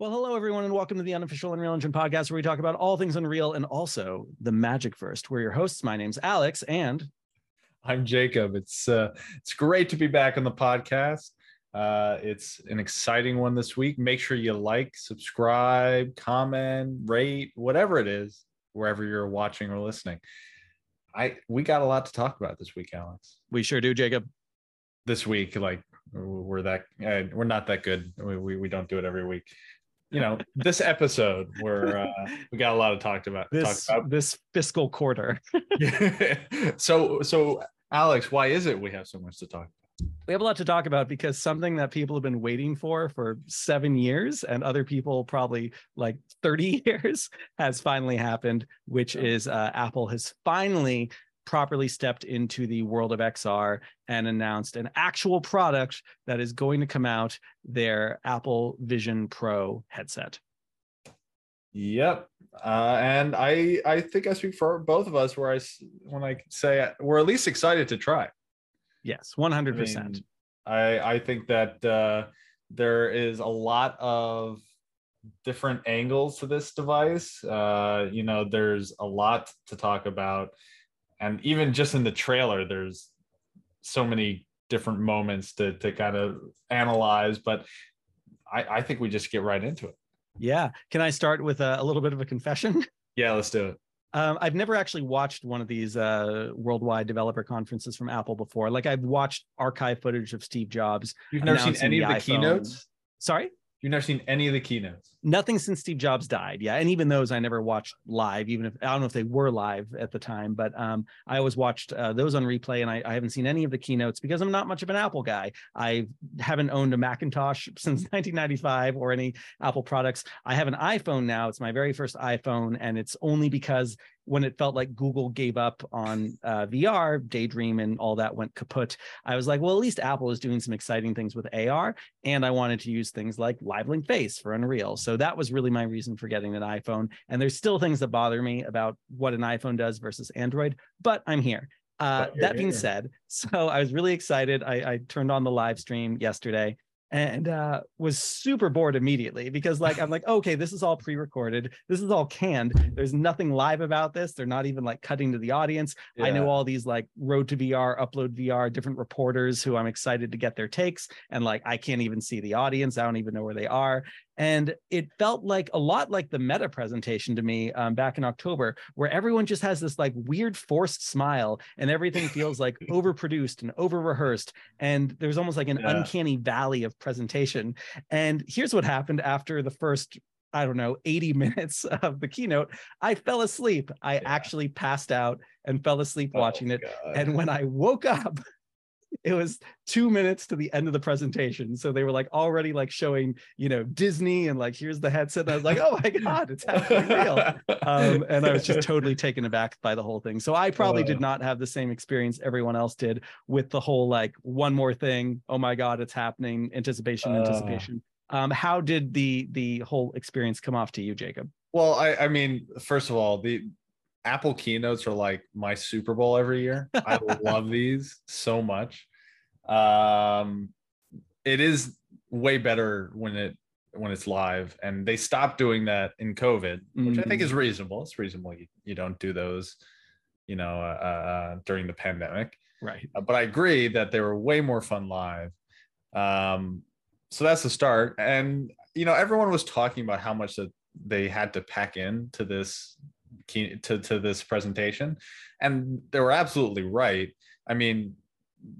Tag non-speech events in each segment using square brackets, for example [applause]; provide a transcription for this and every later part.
Well, hello, everyone, and welcome to the unofficial Unreal Engine podcast, where we talk about all things Unreal and also the metaverse. We're your hosts. My name's Alex, and I'm Jacob. It's uh, it's great to be back on the podcast. Uh, it's an exciting one this week. Make sure you like, subscribe, comment, rate, whatever it is, wherever you're watching or listening. I we got a lot to talk about this week, Alex. we sure do, Jacob. This week, like we're that uh, we're not that good. We, we we don't do it every week you know this episode where uh, we got a lot of talked about This talk about this fiscal quarter, [laughs] so so alex why is it we have so much to talk about? we have a lot to talk about because something that people have been waiting for for seven years, and other people probably like thirty [laughs] years, has finally happened. Which is uh, Apple has finally properly stepped into the world of XR and announced an actual product that is going to come out their Apple Vision Pro headset. yep uh, and i i think i speak for both of us where i when i say we're at least excited to try Yes, hundred percent. I I think that uh, there is a lot of different angles to this device. Uh, you know, there's a lot to talk about, and even just in the trailer, there's so many different moments to to kind of analyze. But I, I think we just get right into it. Yeah. Can I start with a, a little bit of a confession? [laughs] Yeah, let's do it. Um, I've never actually watched one of these uh, worldwide developer conferences from Apple before. Like I've watched archive footage of Steve Jobs. You've never seen any of the iPhone. keynotes. Sorry, You've never seen any of the keynotes. Nothing since Steve Jobs died. Yeah, and even those I never watched live. Even if I don't know if they were live at the time, but um, I always watched uh, those on replay, and I, I haven't seen any of the keynotes because I'm not much of an Apple guy. I haven't owned a Macintosh [laughs] since 1995 or any Apple products. I have an iPhone now. It's my very first iPhone, and it's only because when it felt like Google gave up on uh, VR, Daydream, and all that went kaput. I was like, well, at least Apple is doing some exciting things with AR, and I wanted to use things like Live Link Face for Unreal. So that was really my reason for getting an iPhone. And there's still things that bother me about what an iPhone does versus Android, but I'm here. Uh, that being said, [laughs] so I was really excited. I, I turned on the live stream yesterday and uh, was super bored immediately because, like, I'm like, okay, this is all pre-recorded. This is all canned. There's nothing live about this. They're not even like cutting to the audience. I know all these like road to VR, upload VR, different reporters who I'm excited to get their takes. And like, I can't even see the audience. I don't even know where they are. And it felt like a lot like the meta presentation to me um, back in October, where everyone just has this like weird forced smile and everything feels like [laughs] overproduced and over rehearsed. And there's almost like an Yeah. uncanny valley of presentation. And here's what happened after the first I don't know, 80 [laughs] minutes of the keynote, I fell asleep. I Yeah. actually passed out and fell asleep watching Oh, it. God. And when I woke up, it was two minutes to the end of the presentation. So they were like already like showing, you know, Disney and like, here's the headset. And I was like, oh my God, it's happening real. Um, and I was just totally taken aback by the whole thing. So I probably did Uh. not have the same experience everyone else did with the whole like one more thing. Oh my God, it's happening. Anticipation, Uh. anticipation. Um, how did the the whole experience come off to you, Jacob? Well, I, I mean, first of all, the Apple keynotes are like my Super Bowl every year. I love these so much. Um, it is way better when it when it's live, and they stopped doing that in COVID, which I think is reasonable. It's reasonable you, you don't do those, you know, uh, uh, during the pandemic. Right. Uh, but I agree that they were way more fun live. Um, so that's the start. And you know, everyone was talking about how much that they had to pack in to this key to, to this presentation, and they were absolutely right. I mean,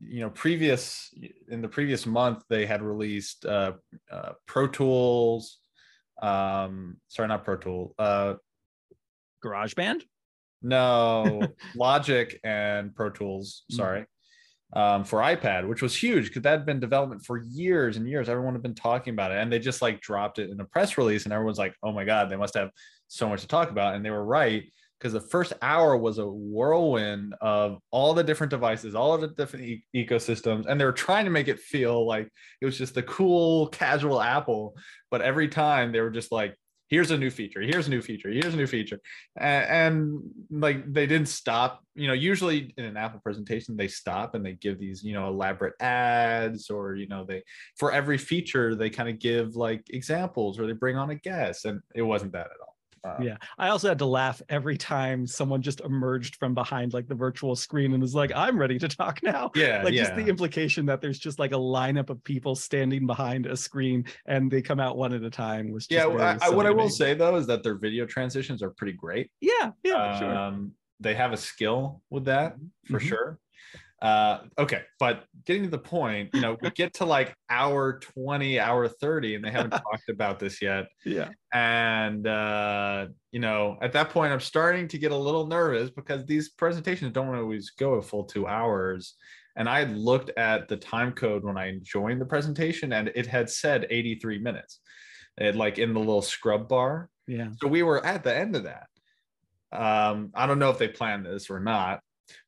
you know, previous in the previous month they had released uh, uh, Pro Tools. Um, sorry, not Pro Tool. Uh, GarageBand? no, [laughs] Logic and Pro Tools, Mm. sorry, um, for iPad, which was huge because that had been development for years and years. Everyone had been talking about it, and they just like dropped it in a press release, and everyone's like, "Oh my god, they must have so much to talk about," and they were right because the first hour was a whirlwind of all the different devices, all of the different e- ecosystems, and they were trying to make it feel like it was just the cool, casual Apple. But every time they were just like, here's a new feature here's a new feature here's a new feature and, and, like they didn't stop you know usually in an apple presentation they stop and they give these you know elaborate ads or you know they for every feature they kind of give like examples or they bring on a guest and it wasn't that at all uh, yeah. I also had to laugh every time someone just emerged from behind like the virtual screen and was like, I'm ready to talk now. Yeah. Like yeah. just the implication that there's just like a lineup of people standing behind a screen and they come out one at a time was yeah. I, I, what I will say though is that their video transitions are pretty great. Yeah. Yeah. Um, sure. They have a skill with that for Mhm. sure. Uh, okay, but getting to the point, you know, we [laughs] get to like hour 20, hour 30, and they haven't [laughs] talked about this yet. Yeah. And uh, you know, at that point, I'm starting to get a little nervous because these presentations don't always go a full two hours. And I had looked at the time code when I joined the presentation, and it had said 83 minutes. It like in the little scrub bar. Yeah. So we were at the end of that. Um, I don't know if they planned this or not,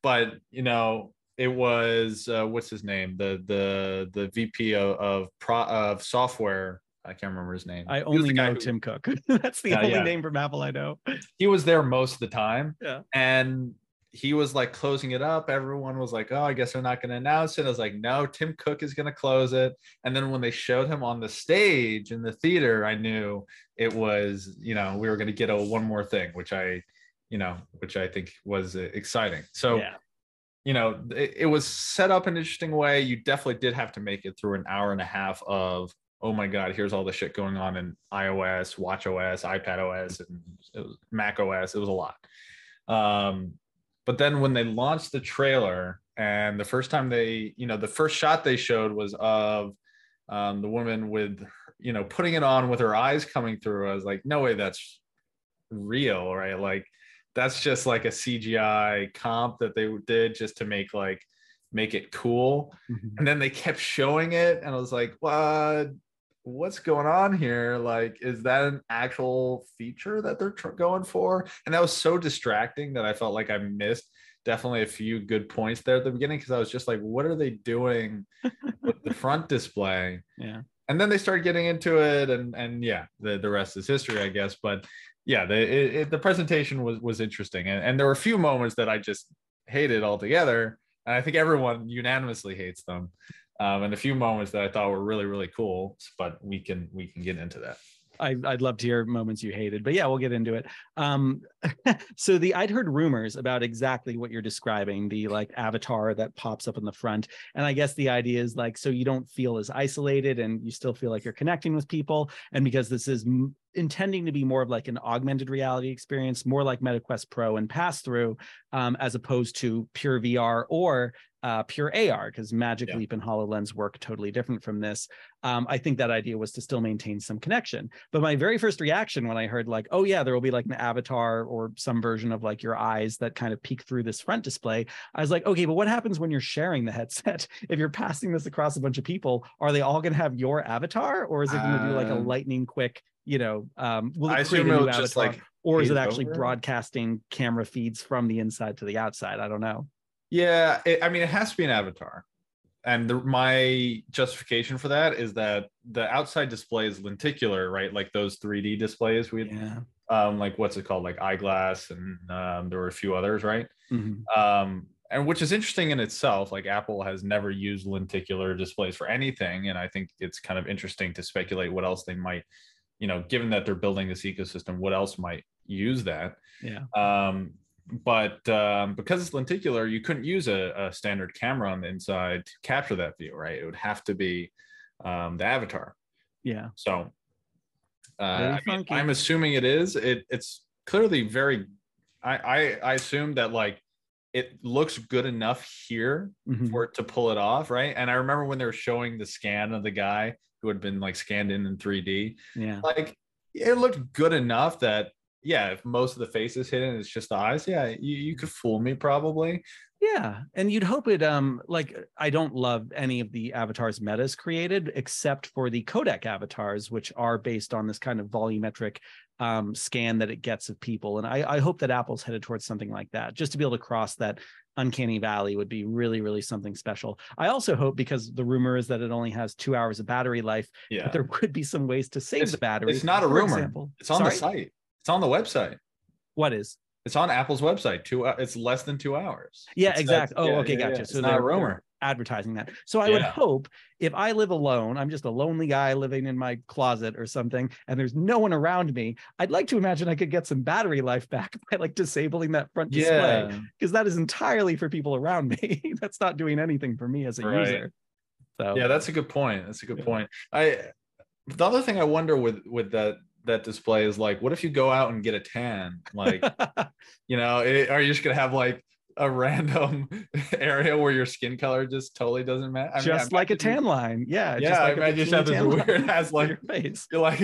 but you know, it was uh, what's his name, the the the VP of of, pro, of software. I can't remember his name. I only know who- Tim Cook. [laughs] That's the only yeah. name from Apple I know. He was there most of the time. Yeah. And he was like closing it up. Everyone was like, "Oh, I guess they're not going to announce it." I was like, "No, Tim Cook is going to close it." And then when they showed him on the stage in the theater, I knew it was, you know, we were going to get a one more thing, which I, you know, which I think was uh, exciting. So, yeah. You know, it, it was set up an interesting way. You definitely did have to make it through an hour and a half of, oh my God, here's all the shit going on in iOS, Watch OS, iPad OS, and Mac OS. It was a lot. Um, but then when they launched the trailer, and the first time they, you know, the first shot they showed was of um, the woman with, you know, putting it on with her eyes coming through. I was like, no way, that's real, right? Like, that's just like a CGI comp that they did just to make like make it cool. Mhm. And then they kept showing it, and I was like, what? What's going on here? Like, is that an actual feature that they're tr- going for? And that was so distracting that I felt like I missed definitely a few good points there at the beginning because I was just like, what are they doing [laughs] with the front display? Yeah. and then they started getting into it and and yeah the, the rest is history i guess but yeah the it, it, the presentation was was interesting and, and there were a few moments that i just hated altogether and i think everyone unanimously hates them um, and a few moments that i thought were really really cool but we can we can get into that I, I'd love to hear moments you hated, but yeah, we'll get into it. Um, [laughs] so the I'd heard rumors about exactly what you're describing, the like avatar that pops up in the front, and I guess the idea is like so you don't feel as isolated and you still feel like you're connecting with people, and because this is m- intending to be more of like an augmented reality experience, more like MetaQuest Pro and pass through, um, as opposed to pure VR or uh, pure AR, because Magic Yeah. Leap and HoloLens work totally different from this. Um, I think that idea was to still maintain some connection. But my very first reaction when I heard like, oh yeah, there will be like an avatar or some version of like your eyes that kind of peek through this front display, I was like, okay, but what happens when you're sharing the headset? [laughs] If you're passing this across a bunch of people, are they all going to have your avatar, or is it going to be like a Um, lightning quick? You know, um, will it i create a new avatar, like or is it actually over? broadcasting camera feeds from the inside to the outside? I don't know. Yeah, it, I mean, it has to be an avatar. And the, my justification for that is that the outside display is lenticular, right? Like those 3D displays we, Yeah. um, like what's it called, like eyeglass, and um, there were a few others, right? Mhm. Um, and which is interesting in itself. Like Apple has never used lenticular displays for anything, and I think it's kind of interesting to speculate what else they might, you know, given that they're building this ecosystem, what else might use that. Yeah. Um, but um, because it's lenticular, you couldn't use a, a standard camera on the inside to capture that view, right? It would have to be um, the avatar. Yeah. So uh, I mean, I'm assuming it is. It it's clearly very. I, I I assume that like it looks good enough here Mhm. for it to pull it off, right? And I remember when they were showing the scan of the guy who had been like scanned in in 3D, Yeah. like it looked good enough that yeah, if most of the face is hidden, it's just the eyes. Yeah, you, you could fool me probably, Yeah, and you'd hope it. Um, like I don't love any of the avatars metas created, except for the codec avatars, which are based on this kind of volumetric um, scan that it gets of people. And I, I hope that Apple's headed towards something like that, just to be able to cross that uncanny valley would be really, really something special. I also hope because the rumor is that it only has two hours of battery life, Yeah. that there [laughs] would be some ways to save It's- the battery. it's not a For rumor. example- It's on Sorry? the site. It's on the website. What is? It's on Apple's website. Two. hou- It's less than two hours. Yeah, It's- uh, exactly. that's- Oh, yeah, okay, yeah, yeah. gotcha. It's So not a rumor. advertising that. So I would hope if I live alone, I'm just a lonely guy living in my closet or something, and there's no one around me, I'd like to imagine I could get some battery life back [laughs] by like disabling that front display Yeah. because that is entirely for people around me. [laughs] That's not doing anything for me as a Right. user. So Yeah, that's a good point. That's a good Yeah. point. I the other thing I wonder with with that that display is like, what if you go out and get a tan? Like, [laughs] you know, it, are you just gonna have like a random [laughs] area where your skin color just totally doesn't match? I mean, I just like a tan line. Yeah. Yeah, just I like a imagine you bikini have this weird ass, [laughs] like- your face. You're like,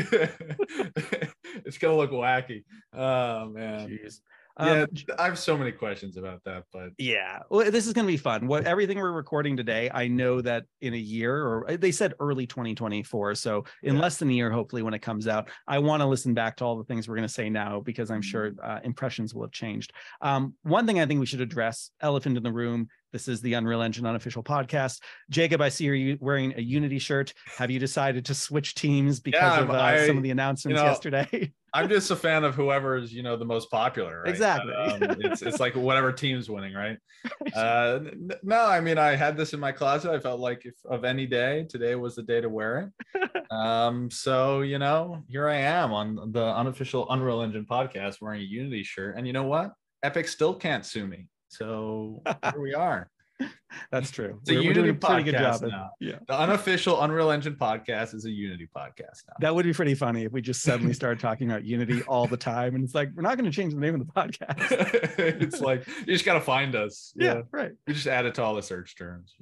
it's gonna look wacky. Oh man. Jeez. Yeah, Um, I have so many questions about that, but Yeah, well, this is going to be fun. What everything we're recording today, I know that in a year, or uh, they said early 2024. So in Yeah. less than a year, hopefully, when it comes out, I want to listen back to all the things we're going to say now because I'm sure Mm-hmm. uh, impressions will have changed. Um, one thing I think we should address: elephant in the room. This is the Unreal Engine unofficial podcast. Jacob, I see you're wearing a Unity shirt. Have you decided to switch teams because of uh, I'm- some of the announcements know, yesterday? [laughs] I'm just a fan of whoever's you know the most popular. Right? Exactly. Um, it's it's like whatever team's winning, right? [laughs] Uh, no, I mean I had this in my closet. I felt like if of any day, today was the day to wear it. [laughs] Um, so you know, here I am on the unofficial Unreal Engine podcast wearing a Unity shirt, and you know what? Epic still can't sue me. So [laughs] here we are. [laughs] That's true. It's a We're- we're doing Unity pretty good job now. yeah. The unofficial Unreal Engine podcast is a Unity podcast now. That would be pretty funny if we just suddenly started [laughs] talking about Unity all the time. And it's like, we're not going to change the name of the podcast. [laughs] it's like you just gotta find us. Yeah, right. You just add it to all the search terms.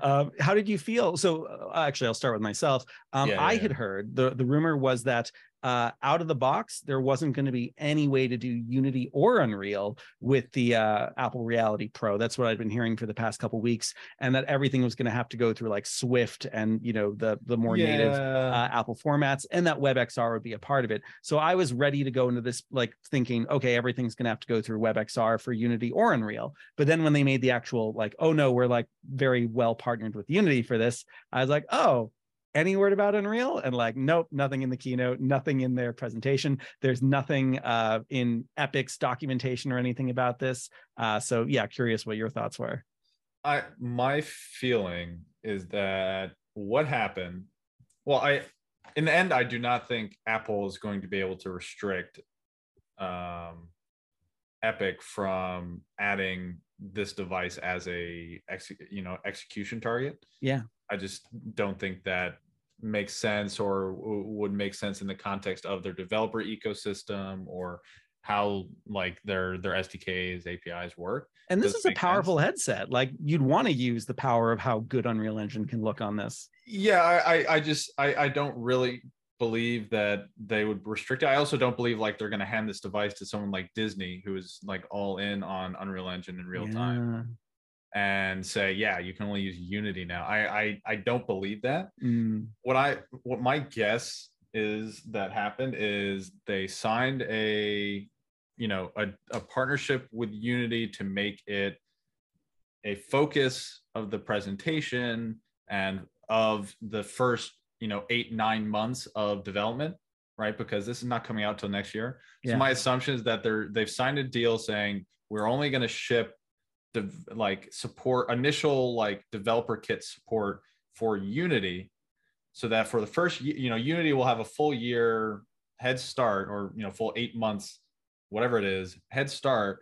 Um, how did you feel? So, uh, actually, I'll start with myself. Um, Yeah, I yeah, had heard the, the rumor was that uh, out of the box, there wasn't going to be any way to do Unity or Unreal with the uh, Apple Reality Pro. That's what I'd been hearing for the past couple weeks, and that everything was going to have to go through like Swift and you know the the more native uh, Apple formats, and that WebXR would be a part of it. So I was ready to go into this like thinking, okay, everything's going to have to go through WebXR for Unity or Unreal. But then when they made the actual like, oh no, we're like very well partnered with Unity for this, I was like, oh. Any word about Unreal? And like, nope, nothing in the keynote, nothing in their presentation. There's nothing uh, in Epic's documentation or anything about this. Uh, so yeah, curious what your thoughts were. I my feeling is that what happened. Well, I in the end, I do not think Apple is going to be able to restrict um, Epic from adding this device as a ex, you know execution target. Yeah. I just don't think that makes sense or would make sense in the context of their developer ecosystem or how like their their SDKs APIs work. And this Does is a make sense. powerful headset. Like you'd want to use the power of how good Unreal Engine can look on this. Yeah, I I, I just I, I don't really believe that they would restrict it. I also don't believe like they're gonna hand this device to someone like Disney who is like all in on Unreal Engine in real time and say, yeah, you can only use Unity now. I I, I don't believe that. Mm, what I what my guess is that happened is they signed a you know a, a partnership with Unity to make it a focus of the presentation and of the first you know eight nine months of development right because this is not coming out till next year Yeah. so my assumption is that they're they've signed a deal saying we're only going to ship the like support initial like developer kit support for unity so that for the first you know unity will have a full year head start or you know full eight months whatever it is head start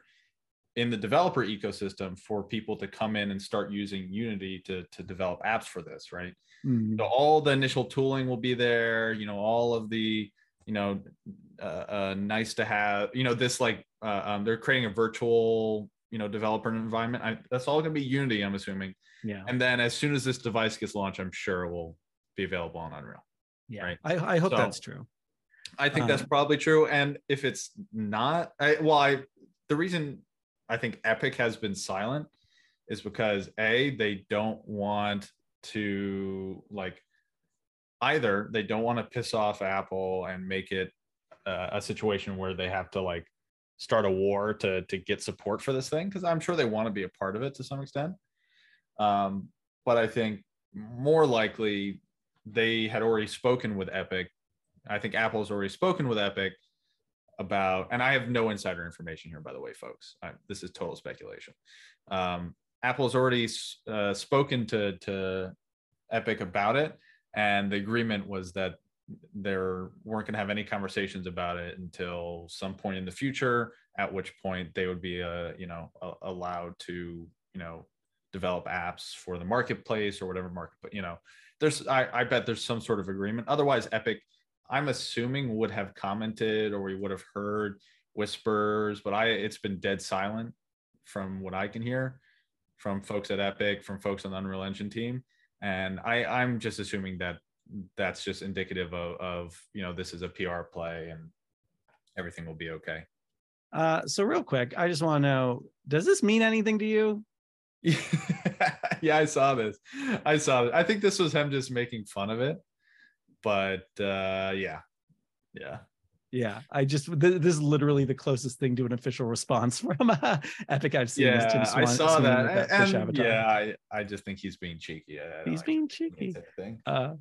in the developer ecosystem for people to come in and start using unity to to develop apps for this right mm. so all the initial tooling will be there you know all of the you know uh, uh nice to have you know this like uh, um, they're creating a virtual you know developer environment I, that's all going to be unity i'm assuming Yeah. and then as soon as this device gets launched i'm sure it will be available on unreal Yeah. right. I, I hope So- that's true. I think that's Um, probably true. And if it's not, I, well, I the reason I think Epic has been silent is because a they don't want to like either they don't want to piss off Apple and make it uh, a situation where they have to like start a war to to get support for this thing because I'm sure they want to be a part of it to some extent. Um, but I think more likely they had already spoken with Epic. I think Apple's already spoken with Epic about, and I have no insider information here, by the way, folks. I, this is total speculation. Um, Apple's already uh, spoken to to Epic about it, and the agreement was that they weren't going to have any conversations about it until some point in the future. At which point they would be, uh, you know, allowed to, you know, develop apps for the marketplace or whatever market. But you know, there's I, I bet there's some sort of agreement. Otherwise, Epic, I'm assuming would have commented or we would have heard whispers, but I it's been dead silent from what I can hear from folks at Epic, from folks on the Unreal Engine team. And I, I'm just assuming that that's just indicative of, of you know this is a PR play and everything will be okay. Uh, so real quick, I just want to know: Does this mean anything to you? [laughs] yeah, I saw this. I saw it. I think this was him just making fun of it. But uh yeah. Yeah. Yeah, I just th- this is literally the closest thing to an official response [laughs] from uh, Epic I've seen. Yeah, Tim Sweeney, I saw that, that and, yeah, I, I just think he's being cheeky. he's being cheeky. Uh,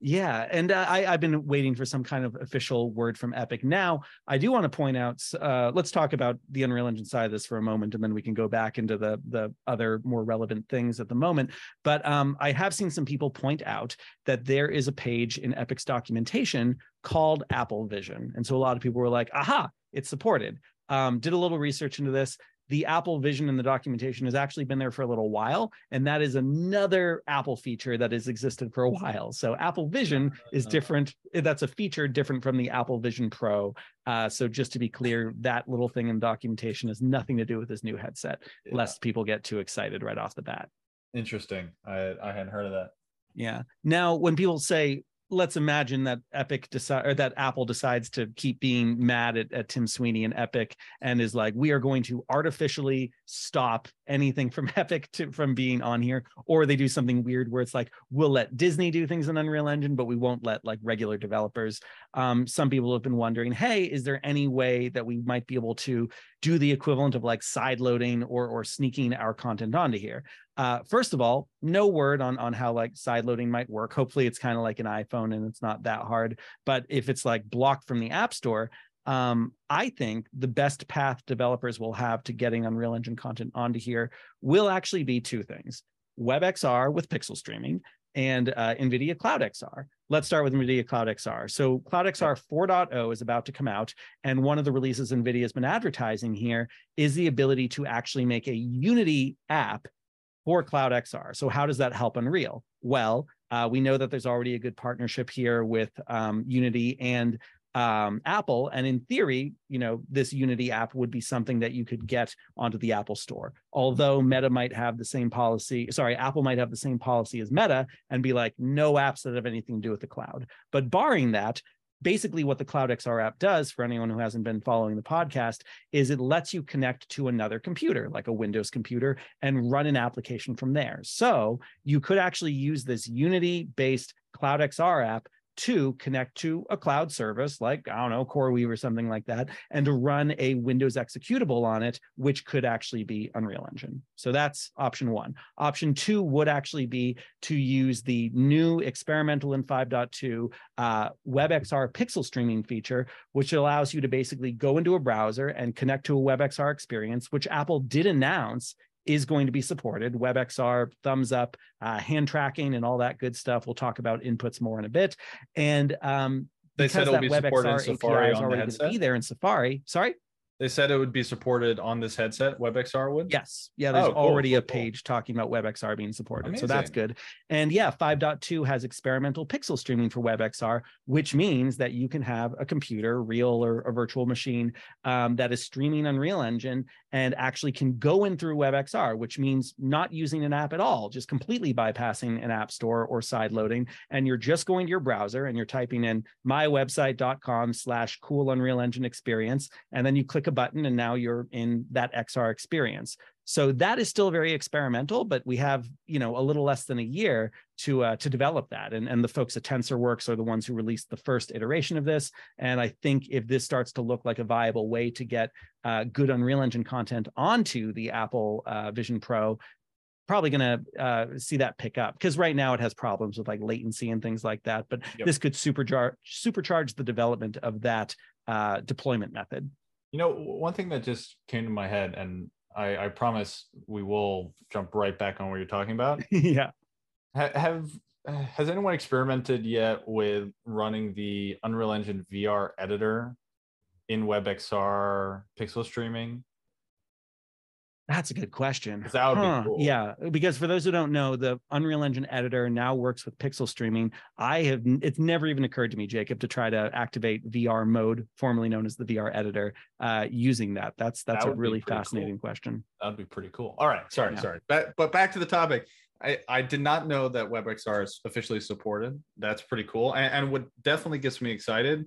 yeah, and uh, I, I've been waiting for some kind of official word from Epic. Now, I do want to point out. Uh, let's talk about the Unreal Engine side of this for a moment, and then we can go back into the the other more relevant things at the moment. But um, I have seen some people point out that there is a page in Epic's documentation called Apple Vision, and so a lot of people were like, "Aha, it's supported." Um, did a little research into this the Apple Vision in the documentation has actually been there for a little while, and that is another Apple feature that has existed for a while. So Apple Vision is uh-huh. different. That's a feature different from the Apple Vision Pro. Uh, so just to be clear, that little thing in documentation has nothing to do with this new headset, yeah. lest people get too excited right off the bat. Interesting. I I hadn't heard of that. Yeah. Now, when people say let's imagine that Epic decide or that Apple decides to keep being mad at, at Tim Sweeney and Epic and is like, we are going to artificially stop anything from [laughs] Epic to from being on here, or they do something weird where it's like, we'll let Disney do things in Unreal Engine, but we won't let like regular developers. Um, some people have been wondering, hey, is there any way that we might be able to do the equivalent of like side loading or or sneaking our content onto here? Uh, first of all, no word on on how like side loading might work. Hopefully, it's kind of like an iPhone and it's not that hard. But if it's like blocked from the App Store, um, I think the best path developers will have to getting Unreal Engine content onto here will actually be two things: WebXR with pixel streaming and uh, NVIDIA Cloud XR. Let's start with NVIDIA Cloud XR. So Cloud XR 4.0 is about to come out, and one of the releases NVIDIA has been advertising here is the ability to actually make a Unity app for Cloud XR. So how does that help Unreal? Well, uh, we know that there's already a good partnership here with um, Unity and um, Apple, and in theory, you know, this Unity app would be something that you could get onto the Apple Store. Although Meta might have the same policy, sorry, Apple might have the same policy as Meta and be like, no apps that have anything to do with the cloud. But barring that, basically what the Cloud XR app does for anyone who hasn't been following the podcast is it lets you connect to another computer, like a Windows computer, and run an application from there. So you could actually use this Unity based Cloud XR app to connect to a cloud service like, I don't know, CoreWeave or something like that, and to run a Windows executable on it, which could actually be Unreal Engine. So that's option one. Option two would actually be to use the new experimental in 5.2 uh, WebXR pixel streaming feature, which allows you to basically go into a browser and connect to a WebXR experience, which Apple did announce is going to be supported. WebXR, thumbs up, uh, hand tracking, and all that good stuff. We'll talk about inputs more in a bit. And um, they said it'll be supported in Safari on the headset. Be there in Safari. Sorry. They said it would be supported on this headset. WebXR would. Yes. Yeah. There's oh, cool, already cool, a page cool. talking about WebXR being supported, Amazing. so that's good. And yeah, 5.2 has experimental pixel streaming for WebXR, which means that you can have a computer, real or a virtual machine, um, that is streaming Unreal Engine and actually can go in through WebXR, which means not using an app at all, just completely bypassing an app store or side loading, and you're just going to your browser and you're typing in mywebsite.com/slash cool Unreal Engine experience, and then you click a button and now you're in that XR experience. So that is still very experimental, but we have you know a little less than a year to uh, to develop that. And and the folks at TensorWorks are the ones who released the first iteration of this. And I think if this starts to look like a viable way to get uh, good Unreal Engine content onto the Apple uh, Vision Pro, probably going to uh, see that pick up because right now it has problems with like latency and things like that. But yep. this could supercharge supercharge the development of that uh, deployment method. You know, one thing that just came to my head, and I, I promise we will jump right back on what you're talking about. [laughs] yeah. have has anyone experimented yet with running the Unreal Engine VR editor in WebXR pixel streaming? That's a good question. That would huh. be cool. Yeah, because for those who don't know, the Unreal Engine editor now works with pixel streaming. I have it's never even occurred to me, Jacob, to try to activate VR mode, formerly known as the VR editor, uh, using that. That's that's that a really fascinating cool. question. That'd be pretty cool. All right, sorry, yeah. sorry, but but back to the topic. I, I did not know that WebXR is officially supported. That's pretty cool. And, and what definitely gets me excited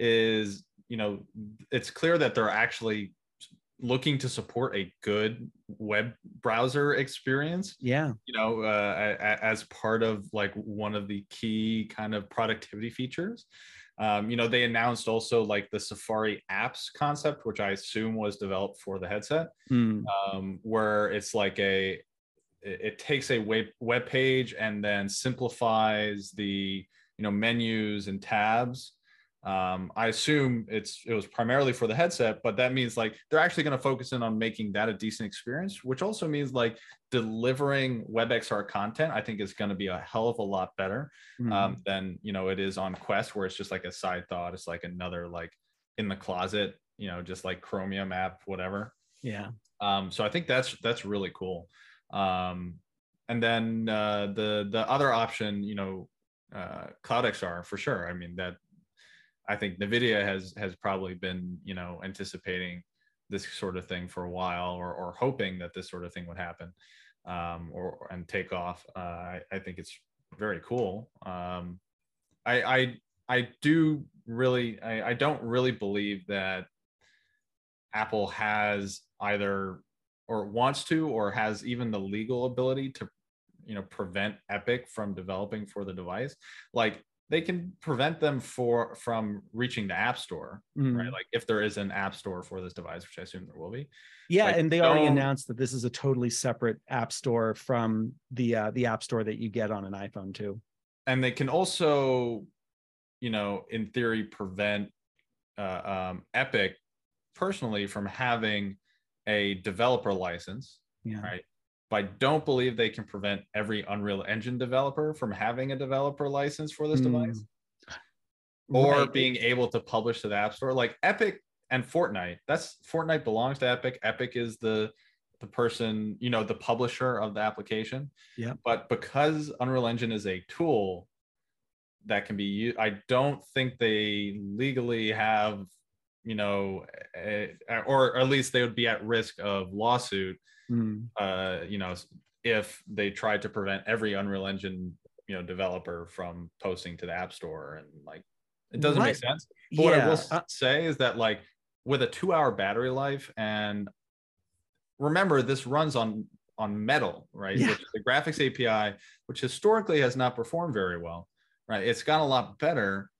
is, you know, it's clear that they're actually looking to support a good web browser experience yeah you know uh, as part of like one of the key kind of productivity features um, you know they announced also like the safari apps concept which i assume was developed for the headset mm. um, where it's like a it takes a web, web page and then simplifies the you know menus and tabs um, I assume it's it was primarily for the headset, but that means like they're actually going to focus in on making that a decent experience, which also means like delivering WebXR content. I think is going to be a hell of a lot better um, mm-hmm. um, than you know it is on Quest, where it's just like a side thought. It's like another like in the closet, you know, just like Chromium app, whatever. Yeah. Um, so I think that's that's really cool. Um, and then uh, the the other option, you know, uh, Cloud XR for sure. I mean that I think Nvidia has has probably been you know anticipating this sort of thing for a while or or hoping that this sort of thing would happen um, or and take off. Uh, I, I think it's very cool. Um, I, I I do really I, I don't really believe that Apple has either or wants to or has even the legal ability to you know prevent Epic from developing for the device. Like they can prevent them for from reaching the app store mm. right like if there is an app store for this device which i assume there will be yeah like, and they already announced that this is a totally separate app store from the uh, the app store that you get on an iphone too and they can also you know in theory prevent uh, um, epic personally from having a developer license yeah. right but I don't believe they can prevent every Unreal Engine developer from having a developer license for this mm. device or right. being able to publish to the App Store. Like Epic and Fortnite, that's Fortnite belongs to Epic. Epic is the the person, you know, the publisher of the application. Yeah. But because Unreal Engine is a tool that can be used, I don't think they legally have, you know, a, or at least they would be at risk of lawsuit mm. uh, you know, if they tried to prevent every Unreal Engine, you know, developer from posting to the App Store and like it doesn't right. make sense. But yeah. what I will say is that like with a two-hour battery life, and remember this runs on on Metal, right? Yeah. the graphics API, which historically has not performed very well, right? It's gotten a lot better,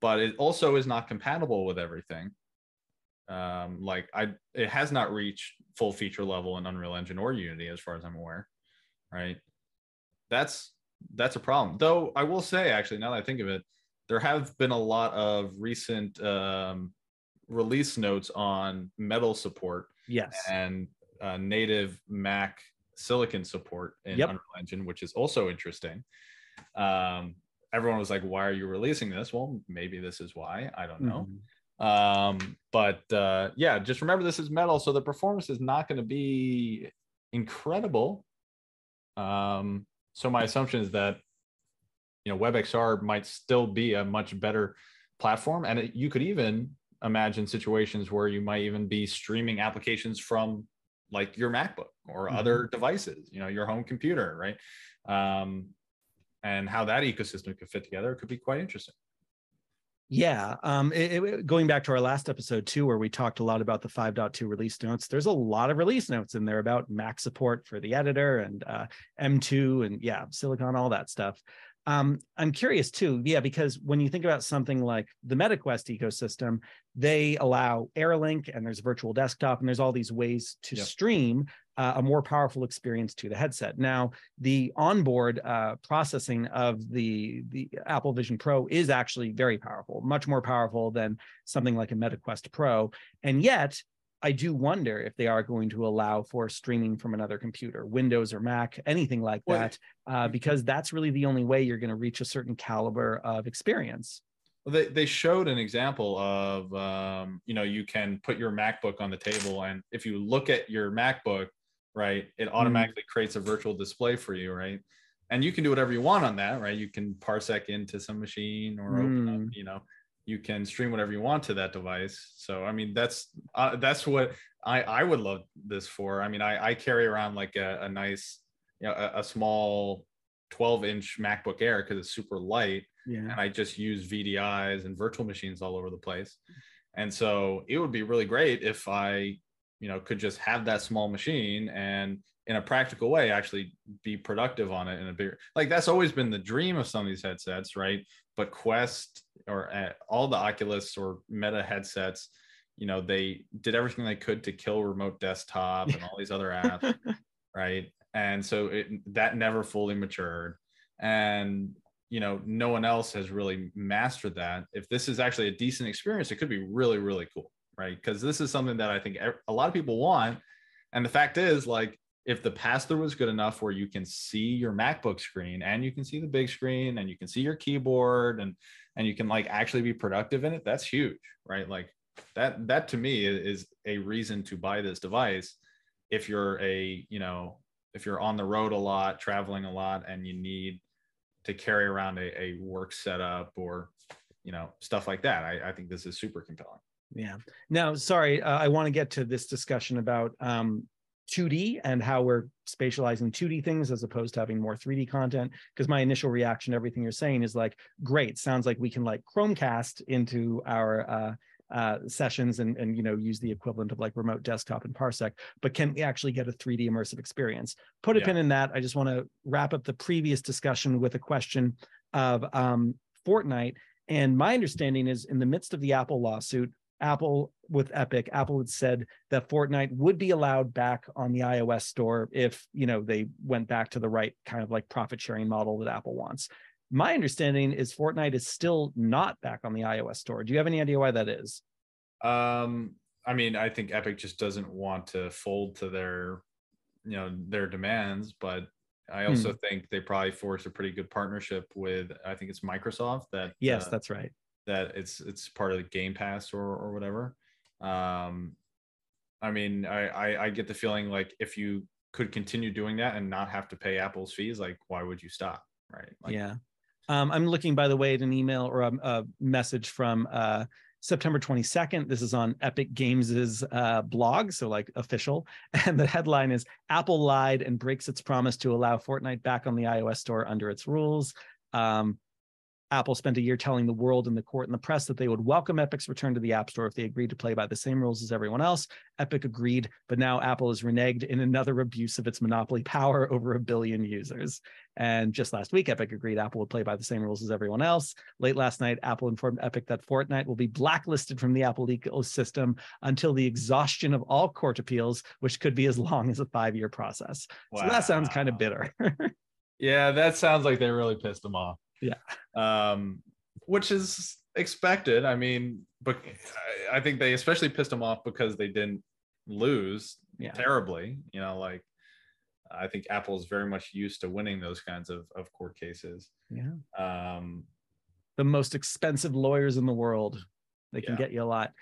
but it also is not compatible with everything. Um, like I, it has not reached full feature level in Unreal Engine or Unity, as far as I'm aware. Right. That's that's a problem. Though I will say, actually, now that I think of it, there have been a lot of recent um, release notes on Metal support. Yes. And uh, native Mac Silicon support in yep. Unreal Engine, which is also interesting. Um, everyone was like, "Why are you releasing this?" Well, maybe this is why. I don't know. Mm-hmm. Um, but uh, yeah, just remember this is metal, so the performance is not going to be incredible. Um, so my assumption is that you know WebXR might still be a much better platform, and it, you could even imagine situations where you might even be streaming applications from like your MacBook or mm-hmm. other devices, you know, your home computer, right? Um, and how that ecosystem could fit together could be quite interesting. Yeah. Um, it, it, going back to our last episode too, where we talked a lot about the 5.2 release notes, there's a lot of release notes in there about Mac support for the editor and uh, M2 and yeah, Silicon, all that stuff. Um, I'm curious too, yeah, because when you think about something like the MetaQuest ecosystem, they allow AirLink and there's virtual desktop and there's all these ways to yep. stream uh, a more powerful experience to the headset. Now, the onboard uh, processing of the the Apple Vision Pro is actually very powerful, much more powerful than something like a MetaQuest Pro, and yet I do wonder if they are going to allow for streaming from another computer, Windows or Mac, anything like that, uh, because that's really the only way you're going to reach a certain caliber of experience. Well, they, they showed an example of, um, you know, you can put your MacBook on the table, and if you look at your MacBook, right, it mm-hmm. automatically mm. creates a virtual display for you, right? And you can do whatever you want on that, right? You can parsec into some machine or open up, mm. you know, you can stream whatever you want to that device. So I mean, that's uh, that's what I I would love this for. I mean, I I carry around like a, a nice, you know, a, a small 12 inch MacBook Air because it's super light, yeah. and I just use VDIs and virtual machines all over the place. And so it would be really great if I, you know, could just have that small machine and in a practical way actually be productive on it in a bigger like that's always been the dream of some of these headsets right? But quest or uh, all the oculus or meta headsets you know they did everything they could to kill remote desktop and all these other apps [laughs] right? And so it that never fully matured. And you know no one else has really mastered that. If this is actually a decent experience it could be really really cool right because this is something that i think a lot of people want and the fact is like if the pass through was good enough where you can see your MacBook screen and you can see the big screen and you can see your keyboard and and you can like actually be productive in it, that's huge, right? Like that that to me is a reason to buy this device if you're a, you know, if you're on the road a lot, traveling a lot and you need to carry around a, a work setup or you know stuff like that. I, I think this is super compelling. Yeah. Now, sorry, uh, I want to get to this discussion about um, 2D and how we're spatializing 2D things as opposed to having more 3D content. Because my initial reaction to everything you're saying is like, great, sounds like we can like Chromecast into our uh, uh, sessions and and you know use the equivalent of like remote desktop and Parsec, but can we actually get a 3D immersive experience? Put a yeah. pin in that. I just want to wrap up the previous discussion with a question of um, Fortnite. And my understanding is in the midst of the Apple lawsuit, Apple with Epic, Apple had said that Fortnite would be allowed back on the iOS store if, you know, they went back to the right kind of like profit sharing model that Apple wants. My understanding is Fortnite is still not back on the iOS store. Do you have any idea why that is? Um, I mean, I think Epic just doesn't want to fold to their, you know, their demands, but I also hmm. think they probably forced a pretty good partnership with I think it's Microsoft that Yes, uh, that's right that it's it's part of the Game Pass or or whatever. Um, I mean, I, I I get the feeling like if you could continue doing that and not have to pay Apple's fees, like why would you stop? Right? Like, yeah. Um, I'm looking, by the way, at an email or a, a message from uh, September 22nd. This is on Epic Games' uh, blog, so like official. [laughs] And the headline is Apple lied and breaks its promise to allow Fortnite back on the iOS store under its rules. Um, Apple spent a year telling the world and the court and the press that they would welcome Epic's return to the App Store if they agreed to play by the same rules as everyone else. Epic agreed, but now Apple has reneged in another abuse of its monopoly power [laughs] over a billion users. And just last week, Epic agreed Apple would play by the same rules as everyone else. Late last night, Apple informed Epic that Fortnite will be blacklisted from the Apple ecosystem until the exhaustion of all court appeals, which could be as long as a five year process. Wow. So that sounds kind of bitter. [laughs] yeah, that sounds like they really pissed them off. Yeah. Um, which is expected. I mean, but I think they especially pissed them off because they didn't lose yeah. terribly. You know, like I think Apple is very much used to winning those kinds of, of court cases. Yeah. Um, the most expensive lawyers in the world. They can yeah. get you a lot.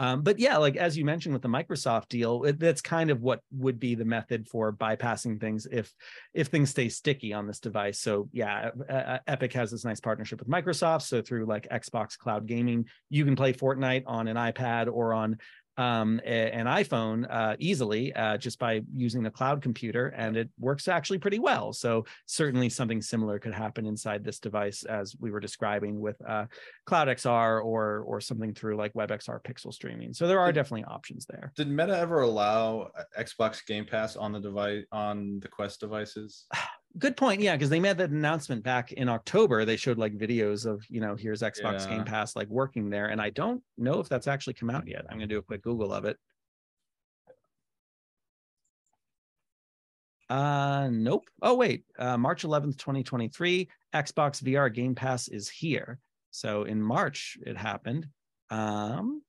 Um, but yeah, like as you mentioned with the Microsoft deal, it, that's kind of what would be the method for bypassing things if if things stay sticky on this device. So yeah, uh, Epic has this nice partnership with Microsoft. So through like Xbox Cloud Gaming, you can play Fortnite on an iPad or on um, an iPhone uh, easily uh, just by using the cloud computer, and it works actually pretty well. So certainly something similar could happen inside this device, as we were describing with uh, Cloud XR or or something through like WebXR Pixel streaming. So there are Did- definitely options there. Did Meta ever allow uh, Xbox Game Pass on the device on the Quest devices? [sighs] [sighs] [sighs] Good point. Yeah, because they made that announcement back in October. They showed like videos of, you know, here's Xbox Yeah. Game Pass like working there. And I don't know if that's actually come out yet. I'm going to do a quick Google of it. Uh, nope. Oh, wait. Uh, March 11th, 2023, Xbox VR Game Pass is here. So in March it happened. Um,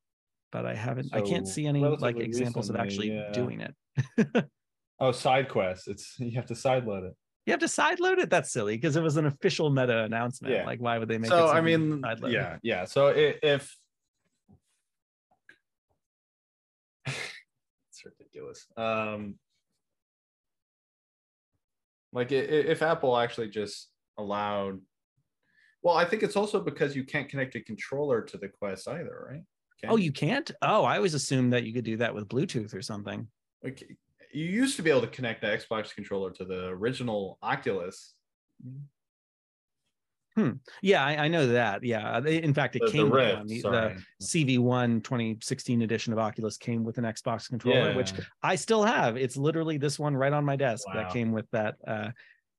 but I haven't, I can't see any like examples of actually yeah. doing it. [laughs] Oh, side quest. It's you have to side load it. You have to sideload it. That's silly because it was an official meta announcement. Yeah. Like, why would they make it? So I something you mean, sideload? yeah, yeah. So i- if [laughs] it's ridiculous. Um, like i- i- if Apple actually just allowed, well, I think it's also because you can't connect a controller to the Quest either, right? Can Oh, you can't? Oh, I always assumed that you could do that with Bluetooth or something. Like, you used to be able to connect the Xbox controller to the original Oculus. Hmm. Yeah, I, I know that. Yeah. In fact, it The, the came Rift, one. The, the. CV1 2016 edition of Oculus came with an Xbox controller, which I still have. It's literally this one right on my desk that came with that uh,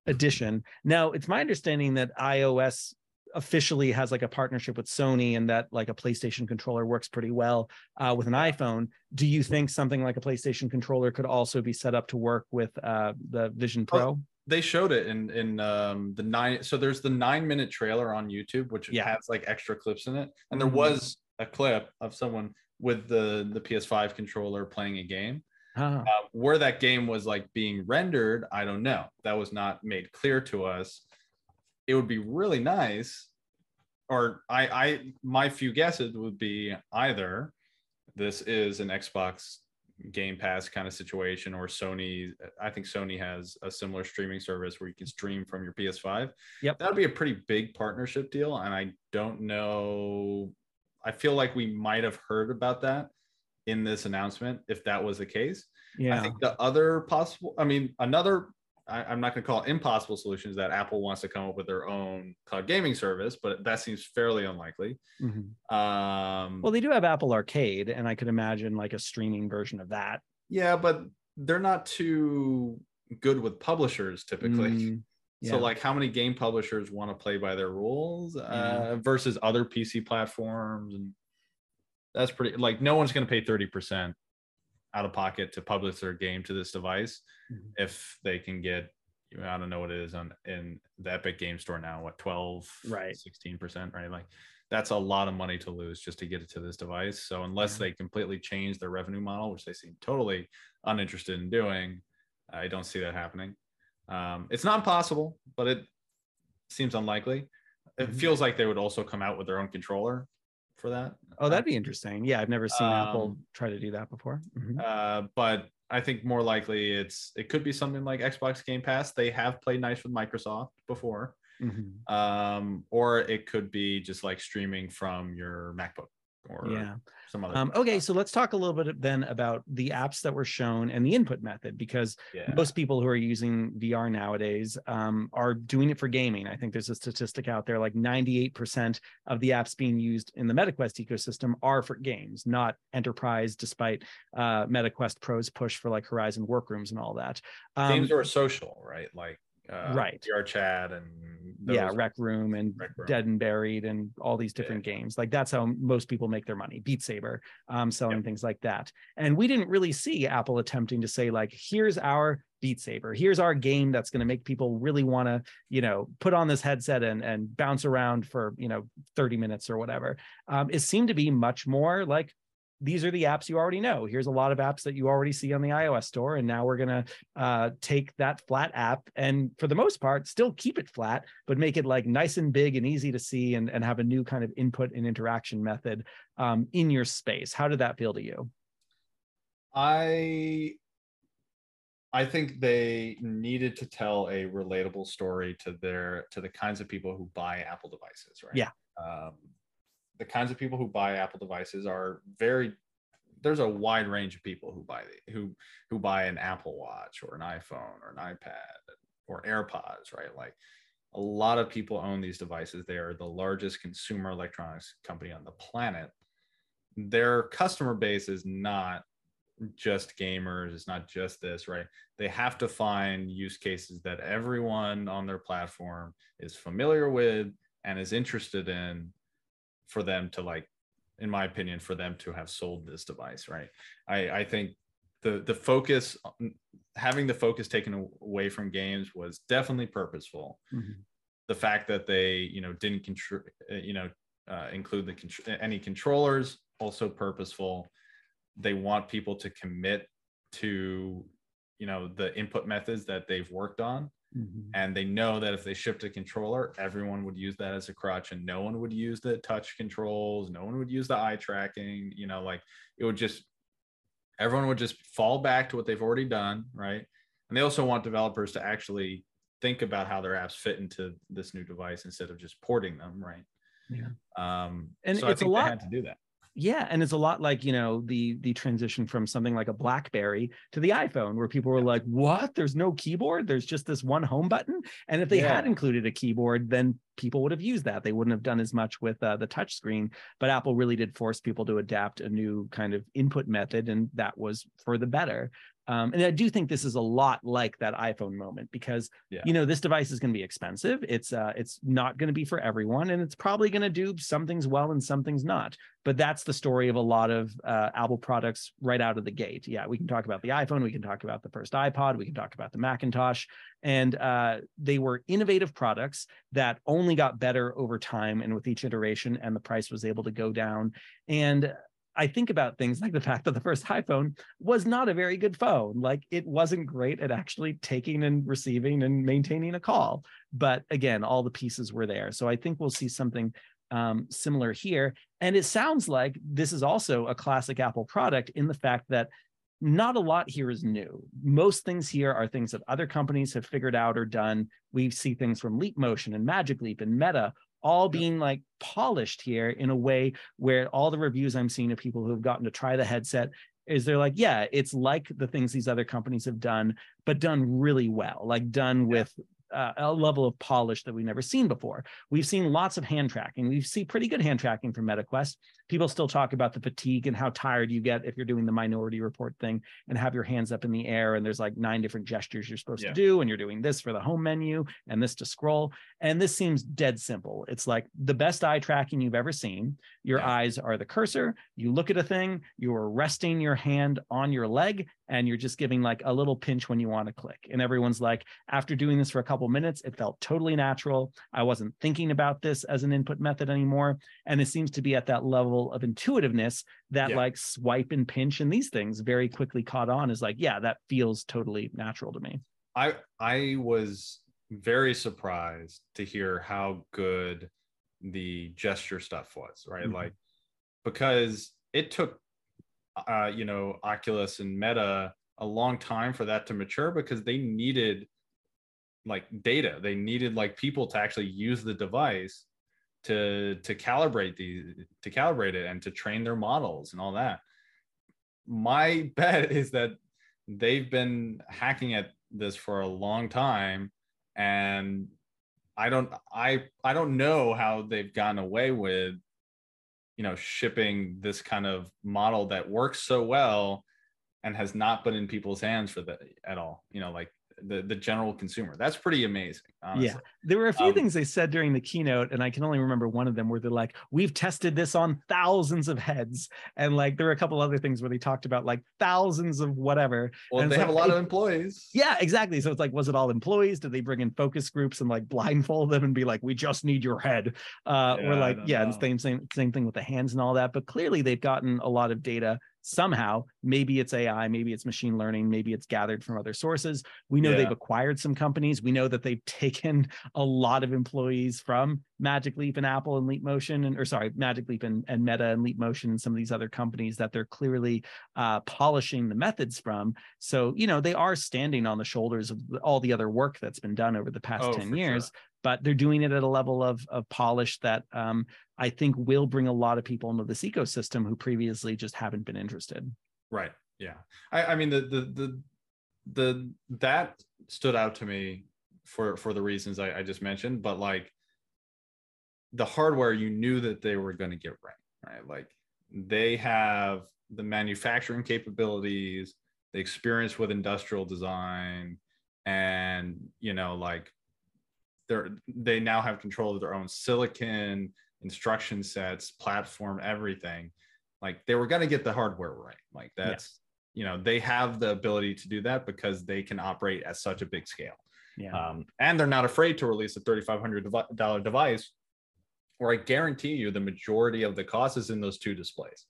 edition. Now, it's my understanding that iOS officially has like a partnership with Sony and that like a PlayStation controller works pretty well uh, with an iPhone. Do you think something like a PlayStation controller could also be set up to work with uh, the Vision Oh, Pro? they showed it in in um the nine so there's the nine minute trailer on youtube which Yeah. has like extra clips in it and there Mhm. was a clip of someone with the the ps5 controller playing a game Ah, uh, where that game was like being rendered i don't know that was not made clear to us it would be really nice or i i my few guesses would be either this is an xbox game pass kind of situation or sony i think sony has a similar streaming service where you can stream from your ps5 Yep. that would be a pretty big partnership deal and i don't know i feel like we might have heard about that in this announcement if that was the case yeah. I think the other possible, I mean, another, I, I'm not going to call it impossible solutions that Apple wants to come up with their own cloud gaming service, but that seems fairly unlikely. Mhm. Um, Well, they do have Apple Arcade, and I could imagine like a streaming version of that. yeah, but they're not too good with publishers typically. Mm, So, like, how many game publishers want to play by their rules uh, versus other PC platforms? And that's pretty, like, no one's going to pay 30% out of pocket to publish their game to this device. Mhm. if they can get I don't know what it is on in the Epic Game Store now, what 12, Right. 16%, right? Like that's a lot of money to lose just to get it to this device. So unless Yeah. they completely change their revenue model, which they seem totally uninterested in doing, I don't see that happening. Um, it's not impossible, but it seems unlikely. It Mhm. feels like they would also come out with their own controller for that. Oh, that'd be interesting. Yeah, I've never seen Apple Um, try to do that before. Mhm. uh, but I think more likely it's it could be something like Xbox Game Pass. They have played nice with Microsoft before, Mhm. um, or it could be just like streaming from your MacBook or Yeah. some other. Um, okay, so let's talk a little bit then about the apps that were shown and the input method, because yeah, most people who are using VR nowadays um, are doing it for gaming. I think there's a statistic out there like 98% of the apps being used in the MetaQuest ecosystem are for games, not enterprise, despite uh, MetaQuest Pro's push for like Horizon workrooms and all that. Um, games are social, right? Like uh, Right. VR chat and yeah, Rec Room and Rec Room. Dead and Buried and all these different games. Like that's how most people make their money. Beat Saber, um, selling things like that. And we didn't really see Apple attempting to say like, here's our Beat Saber. Here's our game that's going to make people really want to, you know, put on this headset and and bounce around for you know 30 minutes or whatever. Um, it seemed to be much more like these are the apps you already know. Here's a lot of apps that you already see on the iOS store. And now we're going to uh, take that flat app and, for the most part, still keep it flat, but make it like nice and big and easy to see and, and have a new kind of input and interaction method um, in your space. How did that feel to you? I I think they needed to tell a relatable story to their to the kinds of people who buy Apple devices, right? Yeah. Um, the kinds of people who buy Apple devices are very there's a wide range of people who buy the, who who buy an Apple Watch or an iPhone or an iPad or AirPods, right? Like a lot of people own these devices. They are the largest consumer electronics company on the planet. Their customer base is not just gamers, it's not just this, right? They have to find use cases that everyone on their platform is familiar with and is interested in for them to like in my opinion for them to have sold this device right? I i think the the focus having the focus taken away from games was definitely purposeful. Mm-hmm. the fact that they you know didn't control uh, you know uh, include the con- any controllers also purposeful. They want people to commit to you know the input methods that they've worked on mm-hmm. and they know that if they shipped a controller everyone would use that as a crutch and no one would use the touch controls no one would use the eye tracking you know like it would just everyone would just fall back to what they've already done right? And they also want developers to actually think about how their apps fit into this new device instead of just porting them right? Yeah. Um and so it's a lot to do that yeah and it's a lot like you know the the transition from something like a blackberry to the iphone where people were like what? There's no keyboard? There's just this one home button? And if they yeah. had included a keyboard then people would have used that. They wouldn't have done as much with uh, the touch screen but apple really did force people to adapt a new kind of input method and that was for the better um, and I do think this is a lot like that iPhone moment because yeah. you know this device is going to be expensive. It's uh, it's not going to be for everyone, and it's probably going to do some things well and some things not. But that's the story of a lot of uh, Apple products right out of the gate. Yeah, we can talk about the iPhone, we can talk about the first iPod, we can talk about the Macintosh, and uh, they were innovative products that only got better over time and with each iteration, and the price was able to go down. And I think about things like the fact that the first iPhone was not a very good phone. Like it wasn't great at actually taking and receiving and maintaining a call. But again, all the pieces were there. So I think we'll see something um, similar here. And it sounds like this is also a classic Apple product in the fact that not a lot here is new. Most things here are things that other companies have figured out or done. We see things from Leap Motion and Magic Leap and Meta all being like polished here in a way where all the reviews I'm seeing of people who have gotten to try the headset is they're like, yeah, it's like the things these other companies have done, but done really well, like done with uh, a level of polish that we've never seen before. We've seen lots of hand tracking. We see pretty good hand tracking from MetaQuest. People still talk about the fatigue and how tired you get if you're doing the minority report thing and have your hands up in the air and there's like nine different gestures you're supposed yeah. to do and you're doing this for the home menu and this to scroll. And this seems dead simple. It's like the best eye tracking you've ever seen. Your yeah. eyes are the cursor. You look at a thing, you are resting your hand on your leg and you're just giving like a little pinch when you want to click. And everyone's like, after doing this for a couple minutes, it felt totally natural. I wasn't thinking about this as an input method anymore. And it seems to be at that level of intuitiveness that yeah. like swipe and pinch and these things very quickly caught on is like, yeah, that feels totally natural to me. I I was very surprised to hear how good the gesture stuff was, right? Mm-hmm. Like because it took uh, you know, Oculus and Meta a long time for that to mature because they needed like data. They needed like people to actually use the device to to calibrate the to calibrate it and to train their models and all that. My [laughs] bet is that they've been hacking at this for a long time and I don't I I don't know how they've gotten away with you know shipping this kind of model that works so well and has not been in people's hands for the at all you know like the the general consumer. That's pretty amazing. Honestly. Yeah, there were a few um, things they said during the keynote, and I can only remember one of them where they're like, "We've tested this on thousands of heads," and like there were a couple other things where they talked about like thousands of whatever. Well, they have like, a lot of employees. Yeah, exactly. So it's like, was it all employees? Did they bring in focus groups and like blindfold them and be like, "We just need your head"? Uh, yeah, or like, yeah, know. and same same same thing with the hands and all that. But clearly, they've gotten a lot of data somehow maybe it's ai maybe it's machine learning maybe it's gathered from other sources. We know yeah. they've acquired some companies. We know that they've [laughs] taken a lot of employees from magic leap and apple and leap motion and or sorry magic leap and, and meta and leap motion and some of these other companies that they're clearly uh, polishing the methods from. So you know they are standing on the shoulders of all the other work that's been done over the past oh, 10 years sure but they're doing it at a level of of polish that um, I think will bring a lot of people into this ecosystem who previously just haven't been interested. Right. Yeah. I, I mean the the the the that stood out to me for for the reasons I, I just mentioned, but like the hardware you knew that they were going to get right, right? Like they have the manufacturing capabilities, the experience with industrial design, and you know, like they're they now have control of their own silicon, instruction sets, platform, everything. Like they were going to get the hardware right. Like that's you know they have the ability to do that because they can operate at such a big scale. Yeah. Um, and they're not afraid to release a $3,500 device where I guarantee you the majority of the cost is in those two displays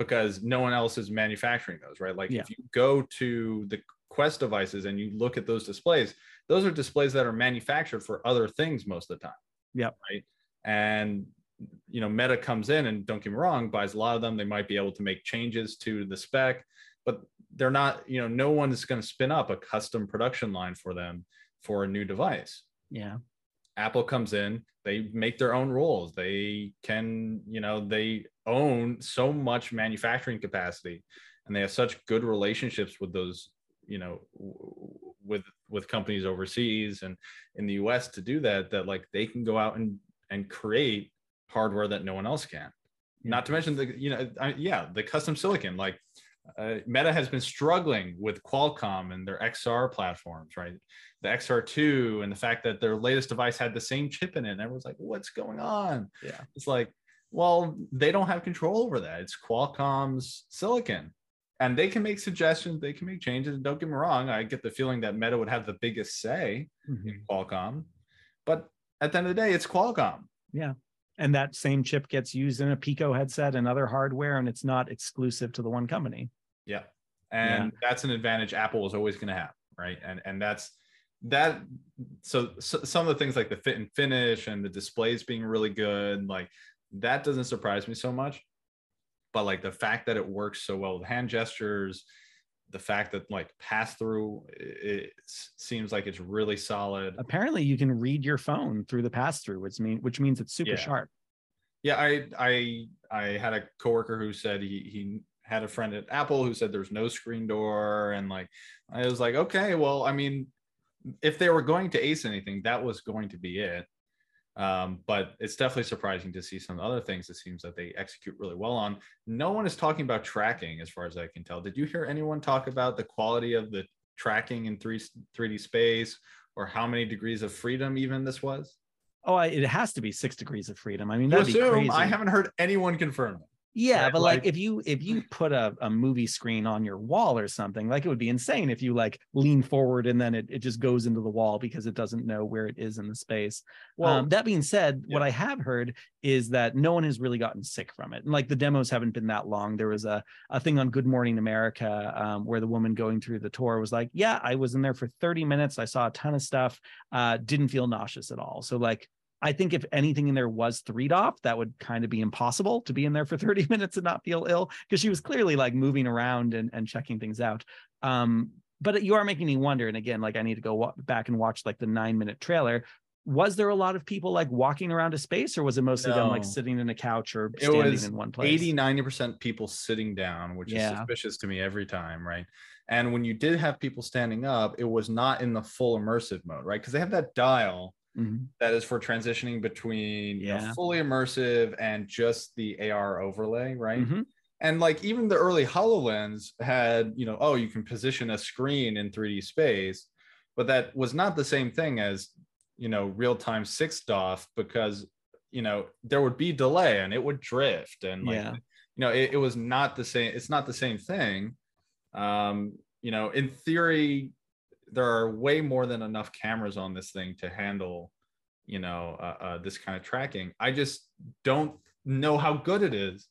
because no one else is manufacturing those, right? Like Yeah. if you go to the Quest devices and you look at those displays, those are displays that are manufactured for other things most of the time. Yep. Right. And you know, Meta comes in and don't get me wrong, buys a lot of them. They might be able to make changes to the spec, but they're not, you know, no one is going to spin up a custom production line for them for a new device. Yeah. Apple comes in, they make their own rules. They can, you know, they own so much manufacturing capacity and they have such good relationships with those, you know, with with companies overseas and in the US to do that that like they can go out and and create hardware that no one else can. Yeah. Not to mention the, you know, I, yeah, the custom silicon like uh, Meta has been struggling with Qualcomm and their XR platforms, right? The XR2 and the fact that their latest device had the same chip in it. And everyone's like, what's going on? Yeah. It's like, well, they don't have control over that. It's Qualcomm's silicon. And they can make suggestions, they can make changes. And don't get me wrong, I get the feeling that Meta would have the biggest say Mhm. in Qualcomm. But at the end of the day, it's Qualcomm. Yeah. And that same chip gets used in a Pico headset and other hardware, and it's not exclusive to the one company. Yeah. And that's an advantage Apple is always going to have, right? And and that's that so, so some of the things like the fit and finish and the displays being really good, like that doesn't surprise me so much. But like the fact that it works so well with hand gestures, the fact that like pass through it, seems like it's really solid. Apparently, you can read your phone through the pass through, which mean which means it's super Yeah. sharp. Yeah, I I I had a coworker who said he he had a friend at Apple who said there's no screen door and like I was like, okay, well, I mean, if they were going to ace anything, that was going to be it. Um, but it's definitely surprising to see some other things it seems that they execute really well on. No one is talking about tracking as far as I can tell. Did you hear anyone talk about the quality of the tracking in 3 3D space or how many degrees of freedom even this was? Oh, I, it has to be six degrees of freedom. I mean, that'd be assume crazy. I haven't heard anyone confirm it. Yeah, right? but like, Like- if you if you [laughs] put a, a movie screen on your wall or something, like it would be insane if you like lean forward and then it, it just goes into the wall because it doesn't know where it is in the space. Well, um, that being said, what. I have heard is that no one has really gotten sick from it. And like the demos haven't been that long. There was a, a thing on Good Morning America um, where the woman going through the tour was like, Yeah, I was in there for 30 minutes. I saw a ton of stuff, uh, didn't feel nauseous at all. So, like, I think if anything in there was three off, that would kind of be impossible to be in there for [laughs] 30 minutes and not feel ill because she was clearly like moving around and, and checking things out. Um, but you are making me wonder. And again, like I need to go wa- back and watch like the nine minute trailer. Was there a lot of people like walking around a space or was it mostly them like sitting in a couch or It standing in one place? 80 90% people sitting down which Yeah. is suspicious to me every time right and when you did have people standing up it was not in the full immersive mode right because they have that dial Mhm. that is for transitioning between you know, fully immersive and just the ar overlay right Mhm. and like even the early hololens had you know oh you can position a screen in 3d space but that was not the same thing as you know real-time six doff because you know there would be delay and it would drift and like Yeah. you know it, it was not the same it's not the same thing um you know in theory there are way more than enough cameras on this thing to handle you know uh, uh, this kind of tracking i just don't know how good it is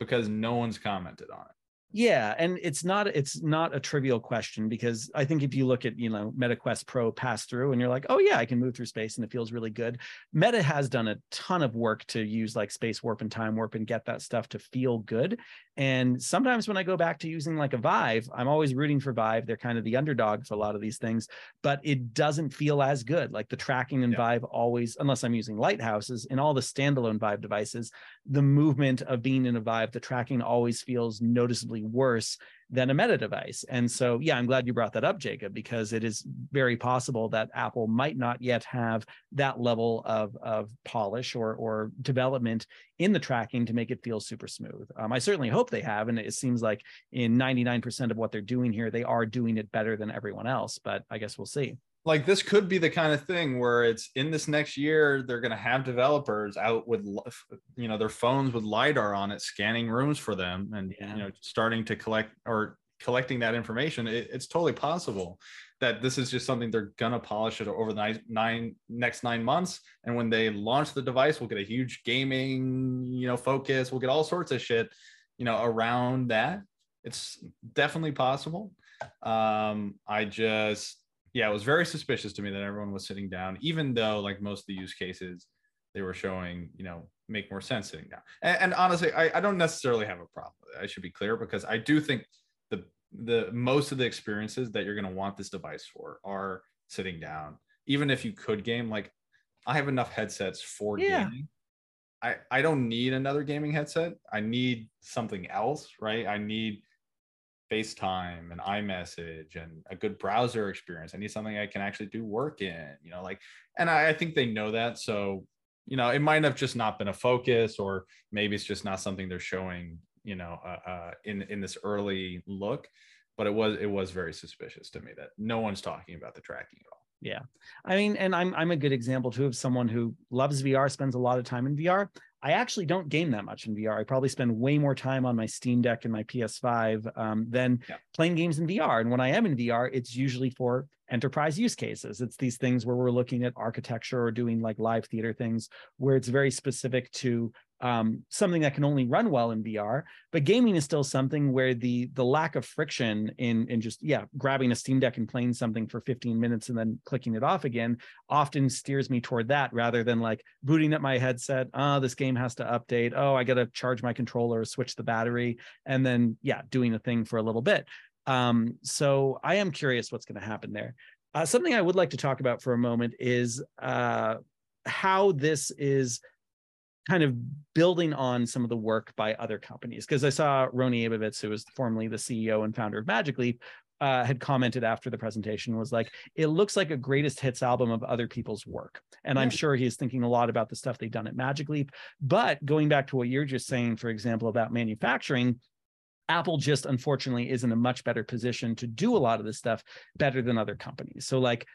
because no one's commented on it Yeah, and it's not it's not a trivial question because I think if you look at you know MetaQuest Pro pass through and you're like, oh yeah, I can move through space and it feels really good. Meta has done a ton of work to use like space warp and time warp and get that stuff to feel good. And sometimes when I go back to using like a Vive, I'm always rooting for Vive. They're kind of the underdog for a lot of these things, but it doesn't feel as good. Like the tracking in yeah. Vive always, unless I'm using lighthouses in all the standalone Vive devices, the movement of being in a Vive, the tracking always feels noticeably worse than a meta device. And so, yeah, I'm glad you brought that up, Jacob, because it is very possible that Apple might not yet have that level of, of polish or, or development in the tracking to make it feel super smooth. Um, I certainly hope they have. And it seems like in 99% of what they're doing here, they are doing it better than everyone else, but I guess we'll see like this could be the kind of thing where it's in this next year they're going to have developers out with you know their phones with lidar on it scanning rooms for them and yeah. you know starting to collect or collecting that information. It, it's totally possible that this is just something they're going to polish it over the nine, nine next nine months. And when they launch the device we'll get a huge gaming you know focus. We'll get all sorts of shit you know around that. It's definitely possible. Um i just yeah, it was very suspicious to me that everyone was sitting down, even though like most of the use cases they were showing, you know, make more sense sitting down. And, and honestly, I, I don't necessarily have a problem. I should be clear because I do think the the most of the experiences that you're going to want this device for are sitting down. Even if you could game, like I have enough headsets for yeah. gaming. I, I don't need another gaming headset. I need something else, right? I need FaceTime and iMessage and a good browser experience. I need something I can actually do work in, you know, like, and I, I think they know that. So, you know, it might have just not been a focus, or maybe it's just not something they're showing, you know, uh, uh, in in this early look. But it was it was very suspicious to me that no one's talking about the tracking at all. Yeah. I mean, and I'm I'm a good example too of someone who loves VR, spends a lot of time in VR. I actually don't game that much in VR. I probably spend way more time on my Steam Deck and my PS5 um, than yeah. playing games in VR. And when I am in VR, it's usually for enterprise use cases. It's these things where we're looking at architecture or doing like live theater things where it's very specific to um, something that can only run well in VR. But gaming is still something where the the lack of friction in in just yeah grabbing a Steam Deck and playing something for 15 minutes and then clicking it off again often steers me toward that rather than like booting up my headset. Oh, this game has to update. Oh, I got to charge my controller, switch the battery, and then yeah, doing a thing for a little bit. Um, so I am curious what's going to happen there. Uh, something I would like to talk about for a moment is uh, how this is kind of building on some of the work by other companies. Because I saw Rony Abovitz, who was formerly the CEO and founder of Magic Leap, uh, had commented after the presentation was like, it looks like a greatest hits album of other people's work. And yeah. I'm sure he's thinking a lot about the stuff they've done at Magic Leap. But going back to what you're just saying, for example, about manufacturing, Apple just unfortunately is in a much better position to do a lot of this stuff better than other companies. So, like,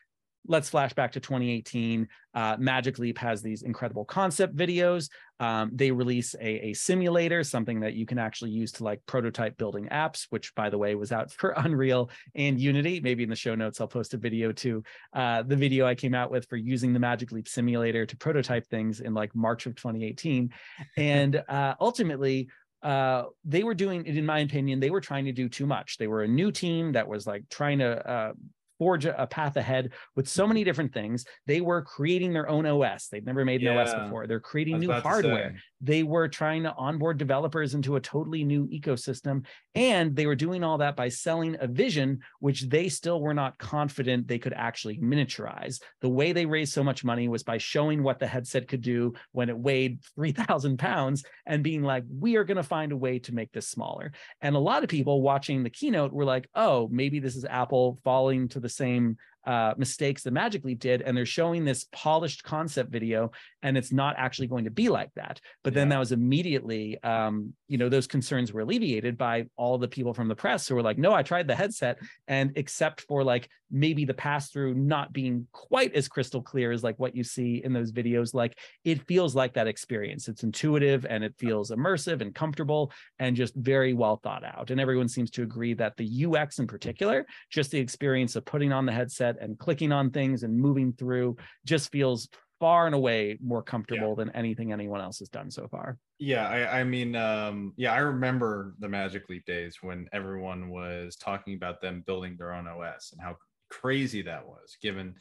let's flash back to 2018. Uh, Magic Leap has these incredible concept videos. Um, they release a, a, simulator, something that you can actually use to like prototype building apps, which by the way was out [laughs] for Unreal and Unity. Maybe in the show notes, I'll post a video to uh, the video I came out with for using the Magic Leap simulator to prototype things in like March of 2018. And uh, ultimately, uh, they were doing in my opinion they were trying to do too much they were a new team that was like trying to uh, forge a path ahead with so many different things. They were creating their own OS. They'd never made an yeah. OS before. They're creating new hardware. They were trying to onboard developers into a totally new ecosystem. And they were doing all that by selling a vision, which they still were not confident they could actually miniaturize. The way they raised so much money was by showing what the headset could do when it weighed [laughs] 3,000 pounds and being like, we are going to find a way to make this smaller. And a lot of people watching the keynote were like, oh, maybe this is Apple falling to the same uh, mistakes that Magic Leap did, and they're showing this polished concept video, and it's not actually going to be like that. But yeah. then that was immediately, um, you know, those concerns were alleviated by all the people from the press who were like, "No, I tried the headset, and except for like maybe the pass through not being quite as crystal clear as like what you see in those videos, like it feels like that experience. It's intuitive and it feels immersive and comfortable and just very well thought out. And everyone seems to agree that the UX in particular, just the experience of putting on the headset and clicking on things and moving through just feels far and away more comfortable yeah. than anything anyone else has done so far. Yeah, I, I mean, um, yeah, I remember the Magic Leap days when everyone was talking about them building their own OS and how crazy that was, given,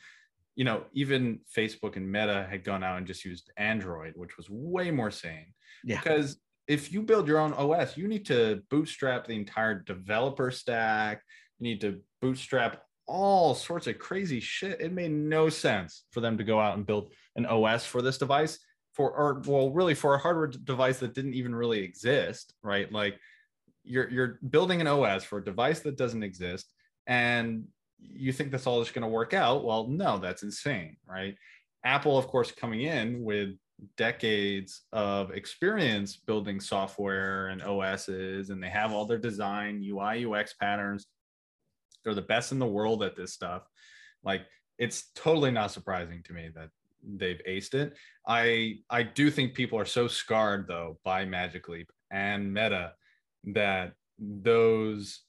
you know, even Facebook and Meta had gone out and just used Android, which was way more sane. Yeah. Because if you build your own OS, you need to bootstrap the entire developer stack. You need to bootstrap all sorts of crazy shit. It made no sense for them to go out and build an OS for this device for or well really for a hardware device that didn't even really exist, right? Like you're you're building an OS for a device that doesn't exist and you think that's all just going to work out. Well, no, that's insane, right? Apple of course coming in with decades of experience building software and OSs and they have all their design UI UX patterns they're the best in the world at this stuff. Like it's totally not surprising to me that they've aced it. I I do think people are so scarred though by Magic Leap and Meta that those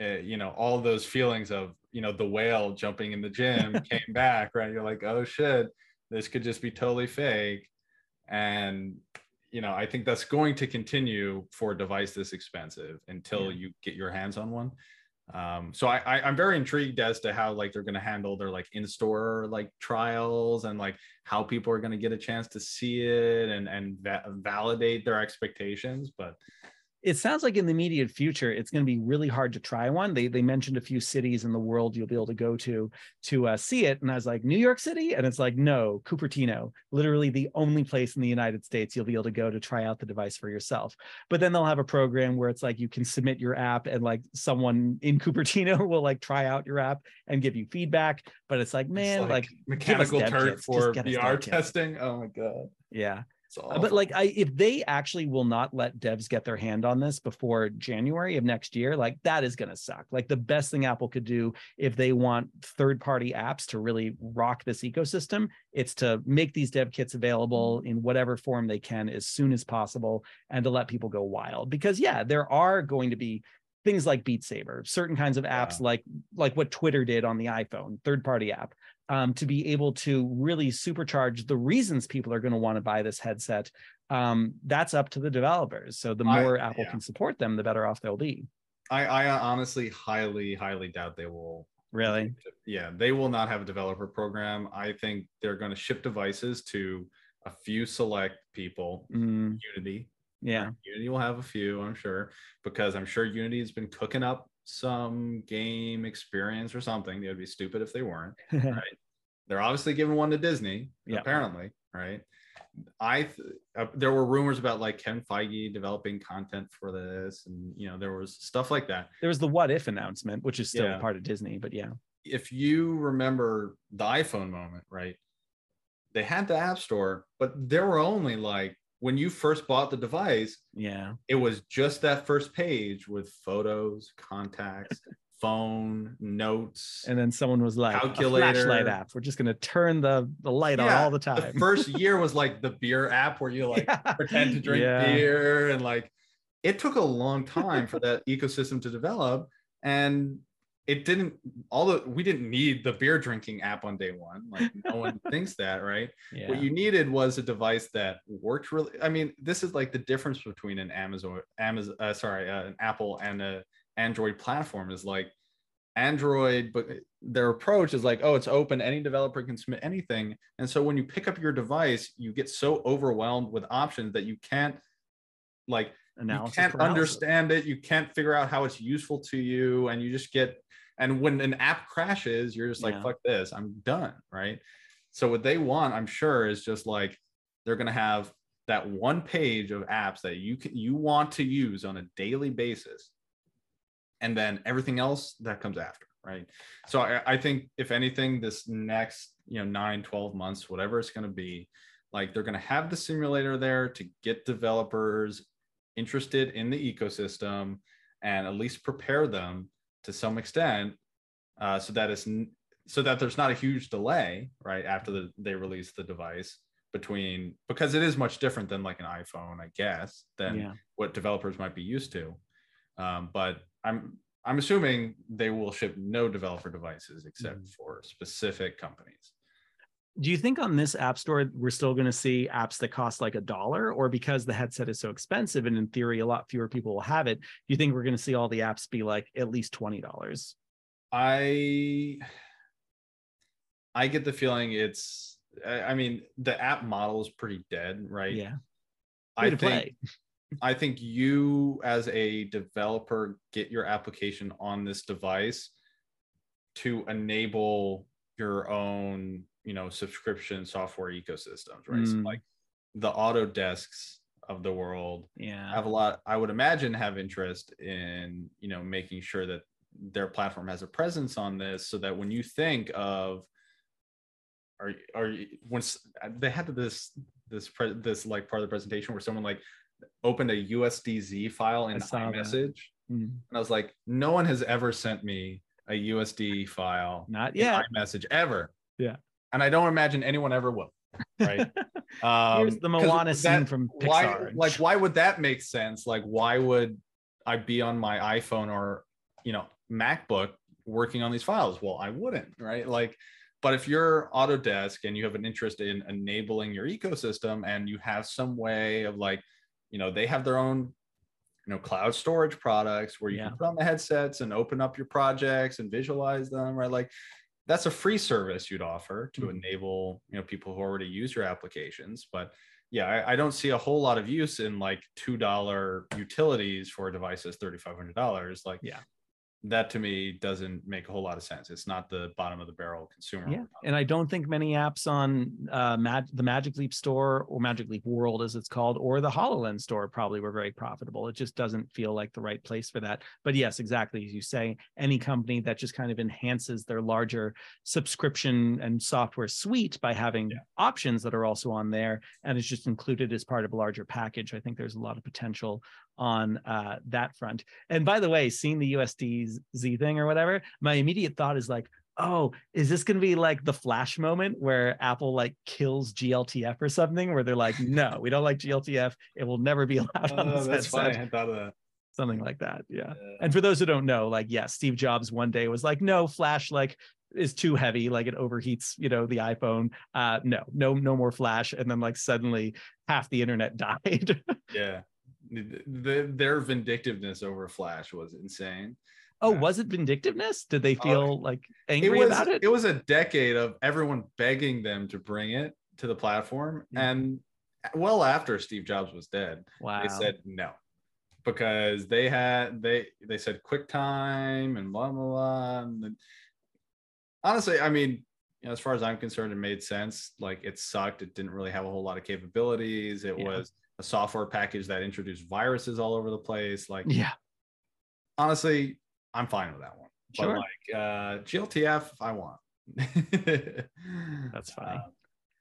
uh, you know all those feelings of you know the whale jumping in the gym [laughs] came back right you're like oh shit this could just be totally fake and you know i think that's going to continue for a device this expensive until yeah. you get your hands on one um, so I, I am very intrigued as to how like they're going to handle their like in-store like trials and like how people are going to get a chance to see it and and va- validate their expectations but it sounds like in the immediate future it's going to be really hard to try one. They they mentioned a few cities in the world you'll be able to go to to uh, see it and i was like new york city? And it's like no cupertino literally the only place in the united states you'll be able to go to try out the device for yourself. But then they'll have a program where it's like you can submit your app and like someone [laughs] in cupertino will like try out your app and give you feedback but it's like man it's like, like mechanical turk for vr testing? Oh my god. Yeah but like I if they actually will not let devs get their hand on this before January of next year, like that is going to suck. Like the best thing Apple could do if they want third-party apps to really rock this ecosystem, it's to make these dev kits available in whatever form they can as soon as possible and to let people go wild. Because yeah, there are going to be things like Beat Saber, certain kinds of apps yeah. like like what Twitter did on the iPhone, third-party app um, to be able to really supercharge the reasons people are going to want to buy this headset um, that's up to the developers. So the more I, apple yeah. can support them the better off they'll be. I, I honestly highly highly doubt they will really? Yeah they will not have a developer program. I think they're going to ship devices to a few select people. Mm. unity. Yeah. Unity will have a few i'm sure because i'm sure unity has been cooking up some game experience or something. They would be stupid if they weren't. [laughs] right. They're obviously giving one to Disney, yeah. apparently, right? I th- uh, there were rumors about like Kevin Feige developing content for this, and you know there was stuff like that. There was the What If announcement, which is still yeah. part of Disney, but yeah. If you remember the iPhone moment, right? They had the App Store, but there were only like when you first bought the device, yeah, it was just that first page with photos, contacts, [laughs] phone, notes, and then someone was like, "Calculator, flashlight app. We're just gonna turn the the light yeah, on all the time." The first [laughs] year was like the beer app where you like yeah. pretend to drink yeah. beer and like. It took a long time for [laughs] that ecosystem to develop, and it didn't all the we didn't need the beer drinking app on day one like no one [laughs] thinks that right yeah. what you needed was a device that worked really i mean this is like the difference between an amazon amazon uh, sorry uh, an apple and a android platform is like android but their approach is like oh it's open any developer can submit anything and so when you pick up your device you get so overwhelmed with options that you can't like Analysis you can't understand it you can't figure out how it's useful to you and you just get and when an app crashes, you're just like, yeah. fuck this, I'm done. Right. So what they want, I'm sure, is just like they're gonna have that one page of apps that you can you want to use on a daily basis. And then everything else that comes after, right? So I, I think if anything, this next, you know, nine, 12 months, whatever it's gonna be, like they're gonna have the simulator there to get developers interested in the ecosystem and at least prepare them to some extent, uh, so that it's so that there's not a huge delay right after the, they release the device between because it is much different than like an iPhone, I guess, than yeah. what developers might be used to. Um, but I'm I'm assuming they will ship no developer devices except mm-hmm. for specific companies do you think on this app store we're still going to see apps that cost like a dollar? Or because the headset is so expensive and in theory a lot fewer people will have it do you think we're going to see all the apps be like at least $20 i i get the feeling it's i mean the app model is pretty dead right? Yeah. Way i think play. [laughs] I think you as a developer get your application on this device to enable your own, you know, subscription software ecosystems, right? So Mm. like the Autodesks of the world Yeah. have a lot i would imagine have interest in you know making sure that their platform has a presence on this so that when you think of are or once they had this this pre, this like part of the presentation where someone like opened a usdz file in I saw that. iMessage Mm. and i was like no one has ever sent me a usd file Not yet. iMessage ever Yeah. And i don't imagine anyone ever will right [laughs] um Here's the Moana that- scene from why Pixar. like why would that make sense like why would i be on my iphone or you know macbook working on these files well i wouldn't right like but if you're autodesk and you have an interest in enabling your ecosystem and you have some way of like you know they have their own you know cloud storage products where you Yeah. can put on the headsets and open up your projects and visualize them right like that's a free service you'd offer to Mhm. enable you know people who already use your applications but yeah I, I don't see a whole lot of use in like two dollar utilities for devices thirty five hundred dollars like Yeah. That to me doesn't make a whole lot of sense it's not the bottom of the barrel consumer Yeah, and I don't think many apps on uh, Mag- the Magic Leap store or Magic Leap World, as it's called, or the Hololens store probably were very profitable. It just doesn't feel like the right place for that. But yes, exactly as you say, any company that just kind of enhances their larger subscription and software suite by having Yeah. options that are also on there and is just included as part of a larger package, I think there's a lot of potential on uh, that front. And by the way, seeing the USDZ thing or whatever, my immediate thought is like, oh, is this going to be like the flash moment where Apple like kills GLTF or something? Where they're like, no, we don't like GLTF. It will never be allowed on Oh, that's funny i thought of that Something like that. Yeah. Yeah. And for those who don't know, like, yeah, Steve Jobs one day was like, no, flash like is too heavy, like it overheats, you know, the iPhone. Uh, no, no, no more flash. And then like suddenly half the internet [laughs] died. yeah the- their vindictiveness over flash was insane oh, was it vindictiveness? Did they Oh, feel like it angry was about it? it was a decade of everyone begging them to bring it to the platform Yeah. and well after steve jobs was dead wow. they said no because they had they they said quicktime and blah blah blah and then, honestly i mean you know, as far as i'm concerned it made sense like it sucked it didn't really have a whole lot of capabilities it Yeah. was a software package that introduced viruses all over the place like yeah. honestly i'm fine with that one but Sure. like uh gltf i want [laughs] That's funny. Uh,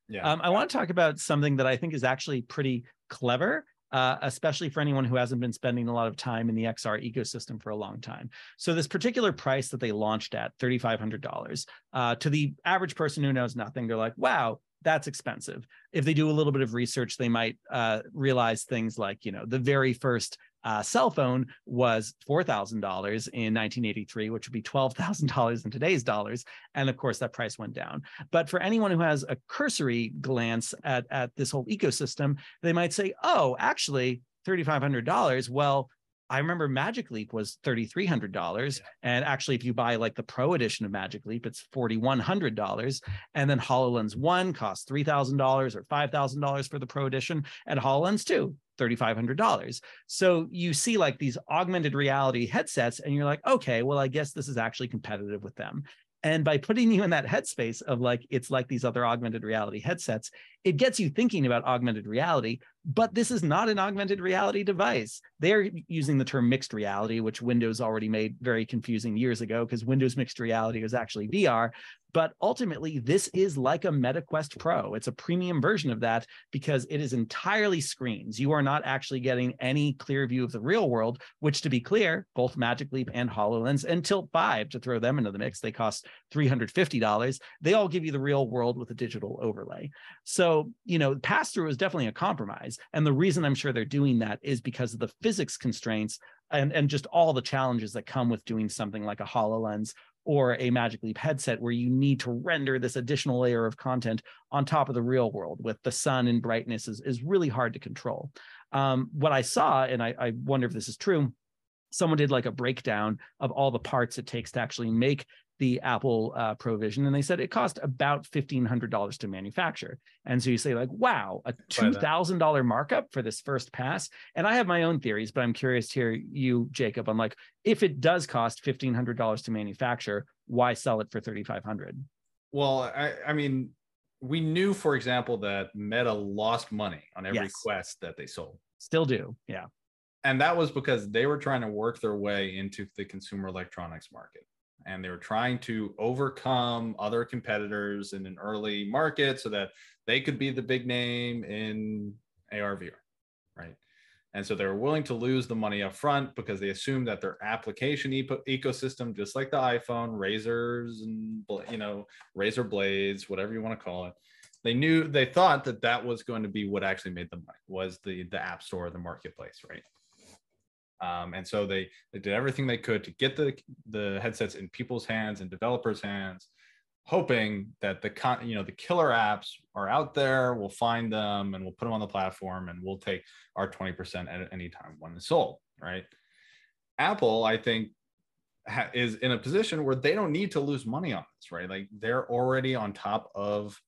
yeah Um, I want to talk about something that I think is actually pretty clever, uh, especially for anyone who hasn't been spending a lot of time in the XR ecosystem for a long time. So, this particular price that they launched at, $3,500, uh, to the average person who knows nothing, they're like, wow, that's expensive. If they do a little bit of research, they might uh, realize things like, you know, the very first uh, cell phone was $4,000 in 1983, which would be $12,000 in today's dollars. And of course, that price went down. But for anyone who has a cursory glance at, at this whole ecosystem, they might say, oh, actually, $3,500. Well, I remember Magic Leap was $3,300. And actually, if you buy like the Pro edition of Magic Leap, it's $4,100. And then HoloLens 1 costs $3,000 or $5,000 for the Pro edition, and HoloLens 2, $3,500. So you see like these augmented reality headsets, and you're like, okay, well, I guess this is actually competitive with them. And by putting you in that headspace of like, it's like these other augmented reality headsets, it gets you thinking about augmented reality. But this is not an augmented reality device. They're using the term mixed reality, which Windows already made very confusing years ago because Windows mixed reality was actually VR. But ultimately, this is like a MetaQuest Pro. It's a premium version of that because it is entirely screens. You are not actually getting any clear view of the real world, which, to be clear, both Magic Leap and HoloLens and Tilt 5, to throw them into the mix, they cost $350. They all give you the real world with a digital overlay. So, you know, pass through is definitely a compromise. And the reason I'm sure they're doing that is because of the physics constraints and, and just all the challenges that come with doing something like a HoloLens or a Magic Leap headset where you need to render this additional layer of content on top of the real world with the sun and brightness is, is really hard to control. Um, what I saw, and I, I wonder if this is true, someone did like a breakdown of all the parts it takes to actually make the Apple uh, Provision, and they said it cost about fifteen hundred dollars to manufacture. And so you say like, wow, a two thousand dollar markup for this first pass. And I have my own theories, but I'm curious to hear you, Jacob, I'm like if it does cost fifteen hundred dollars to manufacture, why sell it for thirty five hundred? Well, I, I mean, we knew, for example, that Meta lost money on every yes. Quest that they sold. Still do, yeah. And that was because they were trying to work their way into the consumer electronics market. And they were trying to overcome other competitors in an early market so that they could be the big name in ARVR, right? And so they were willing to lose the money up front because they assumed that their application ecosystem, just like the iPhone, razors and you know razor blades, whatever you want to call it, they knew they thought that that was going to be what actually made the money was the the app store, the marketplace, right? Um, and so they they did everything they could to get the the headsets in people's hands and developers' hands hoping that the con you know the killer apps are out there we'll find them and we'll put them on the platform and we'll take our 20% at any time when it's sold right? Apple i think ha- is in a position where they don't need to lose money on this right? Like they're already on top of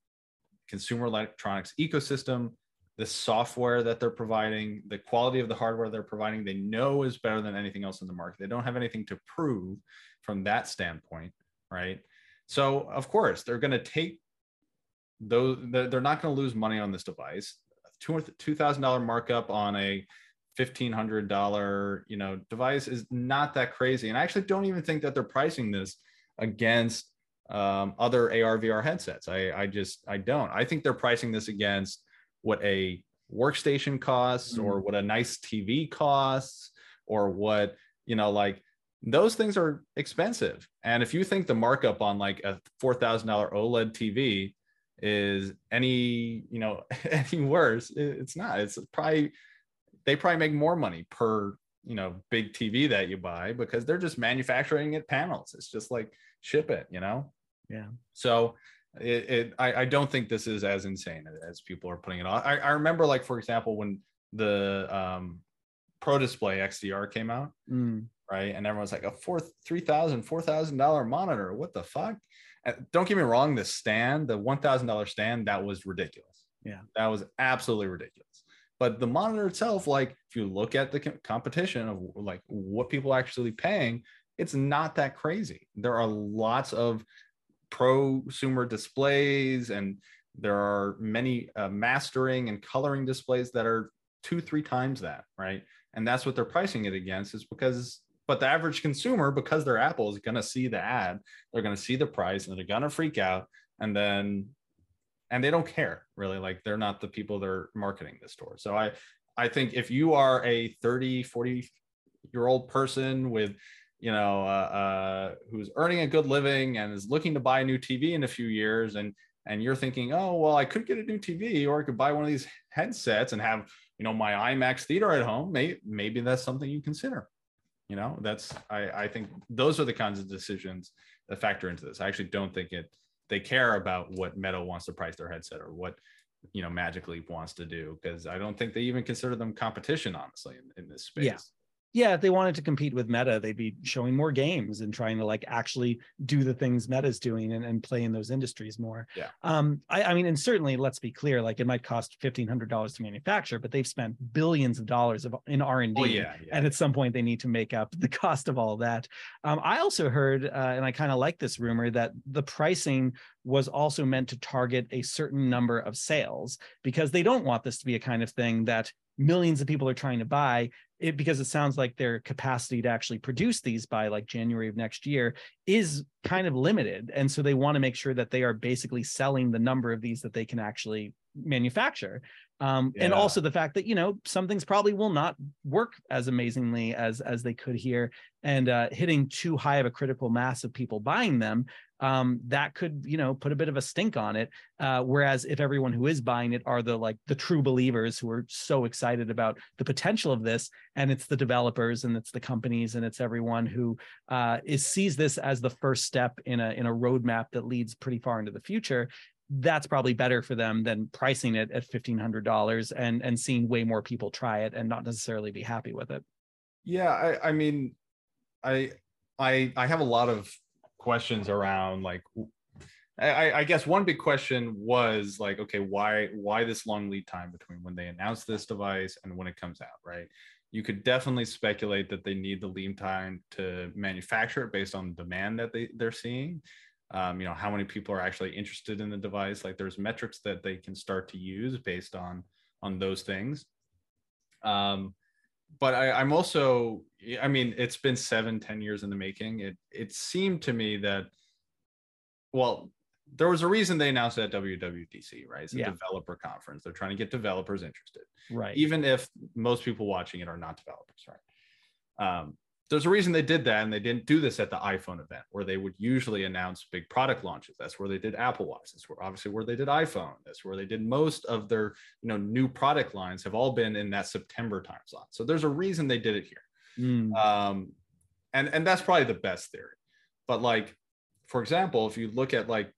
consumer electronics ecosystem the software that they're providing the quality of the hardware they're providing they know is better than anything else in the market they don't have anything to prove from that standpoint right so of course they're going to take those. They're not going to lose money on this device. Two thousand dollar markup on a fifteen hundred dollar you know device is not that crazy. And I actually don't even think that they're pricing this against um, other AR VR headsets. I I just I don't. I think they're pricing this against what a workstation costs mm-hmm. or what a nice TV costs or what you know like those things are expensive. And if you think the markup on like a four thousand dollar OLED TV is any you know [laughs] any worse, it's not. It's probably they probably make more money per you know big TV that you buy because they're just manufacturing it panels. It's just like ship it, you know. Yeah. So it, it I, I don't think this is as insane as people are putting it on. I, I remember like for example when the um Pro Display XDR came out. Mm right? And everyone's like a four, three thousand, four thousand dollar monitor. What the fuck? And don't get me wrong, the stand, the one thousand dollar stand, that was ridiculous. Yeah, that was absolutely ridiculous. But the monitor itself, like if you look at the competition of like what people are actually paying, it's not that crazy. There are lots of prosumer displays and there are many uh, mastering and coloring displays that are two three times that right and that's what they're pricing it against is because but the average consumer, because they're Apple, is going to see the ad, they're going to see the price, and they're going to freak out. And then, and they don't care really. Like they're not the people they're marketing this store. So I, I think if you are a 30, 40 year old person with, you know, uh, uh, who's earning a good living and is looking to buy a new TV in a few years, and and you're thinking, oh well, I could get a new TV, or I could buy one of these headsets and have, you know, my IMAX theater at home. Maybe maybe that's something you consider. You know that's i i think those are the kinds of decisions that factor into this. I actually don't think it they care about what meta wants to price their headset or what you know Magic Leap wants to do because i don't think they even consider them competition honestly in, in this space. yeah yeah, if they wanted to compete with Meta, they'd be showing more games and trying to like actually do the things Meta's doing and, and play in those industries more. Yeah. Um, I, I mean, and certainly let's be clear, like it might cost fifteen hundred dollars to manufacture, but they've spent billions of dollars of in R and D. Oh. And at some point they need to make up the [laughs] cost of all that. Um, I also heard, uh, and I kind of like this rumor that the pricing was also meant to target a certain number of sales because they don't want this to be a kind of thing that millions of people are trying to buy it, because it sounds like their capacity to actually produce these by like January of next year is kind of limited. And so they want to make sure that they are basically selling the number of these that they can actually manufacture. Um, yeah. And also the fact that, you know, some things probably will not work as amazingly as as they could here. And uh, hitting too high of a critical mass of people buying them um, that could you know put a bit of a stink on it. Uh, whereas if everyone who is buying it are the like the true believers who are so excited about the potential of this, and it's the developers and it's the companies and it's everyone who uh, is sees this as the first step in a in a roadmap that leads pretty far into the future that's probably better for them than pricing it at $1500 and and seeing way more people try it and not necessarily be happy with it yeah i i mean i i i have a lot of questions around like I, I, guess one big question was like, okay, why why this long lead time between when they announce this device and when it comes out, right? You could definitely speculate that they need the lead time to manufacture it based on the demand that they they're seeing. Um, you know, how many people are actually interested in the device? Like, there's metrics that they can start to use based on on those things. Um, but I, I'm also, I mean, it's been seven, ten years in the making. It it seemed to me that, well, there was a reason they announced it at WWDC, right? It's a yeah. developer conference. They're trying to get developers interested, right? Even if most people watching it are not developers, right? Um, there's a reason they did that, and they didn't do this at the iPhone event, where they would usually announce big product launches. That's where they did Apple Watch. That's where obviously where they did iPhone. That's where they did most of their you know new product lines have all been in that September time slot. So there's a reason they did it here, mm. um, and and that's probably the best theory. But like, for example, if you look at like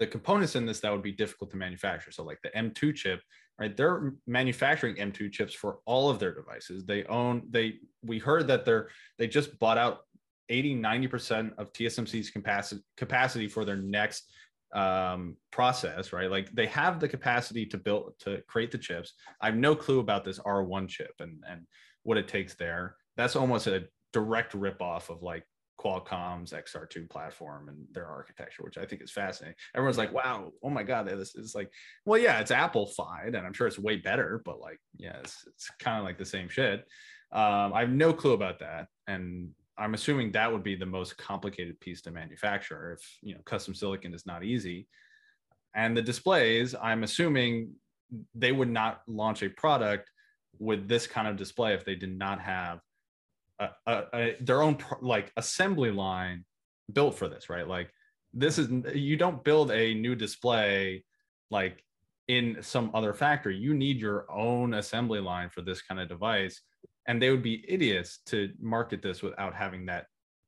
the components in this that would be difficult to manufacture. So like the M2 chip, right? They're manufacturing M2 chips for all of their devices. They own they we heard that they're they just bought out 80 90% of TSMC's capacity capacity for their next um, process, right? Like they have the capacity to build to create the chips. I have no clue about this R1 chip and and what it takes there. That's almost a direct rip off of like Qualcomm's XR2 platform and their architecture, which I think is fascinating. Everyone's like, wow, oh my God, this is like, well, yeah, it's Apple-fied and I'm sure it's way better, but like, yeah, it's, it's kind of like the same shit. Um, I have no clue about that. And I'm assuming that would be the most complicated piece to manufacture if, you know, custom silicon is not easy. And the displays, I'm assuming they would not launch a product with this kind of display if they did not have a, a, their own like assembly line built for this, right? Like this is you don't build a new display like in some other factory. You need your own assembly line for this kind of device, and they would be idiots to market this without having that,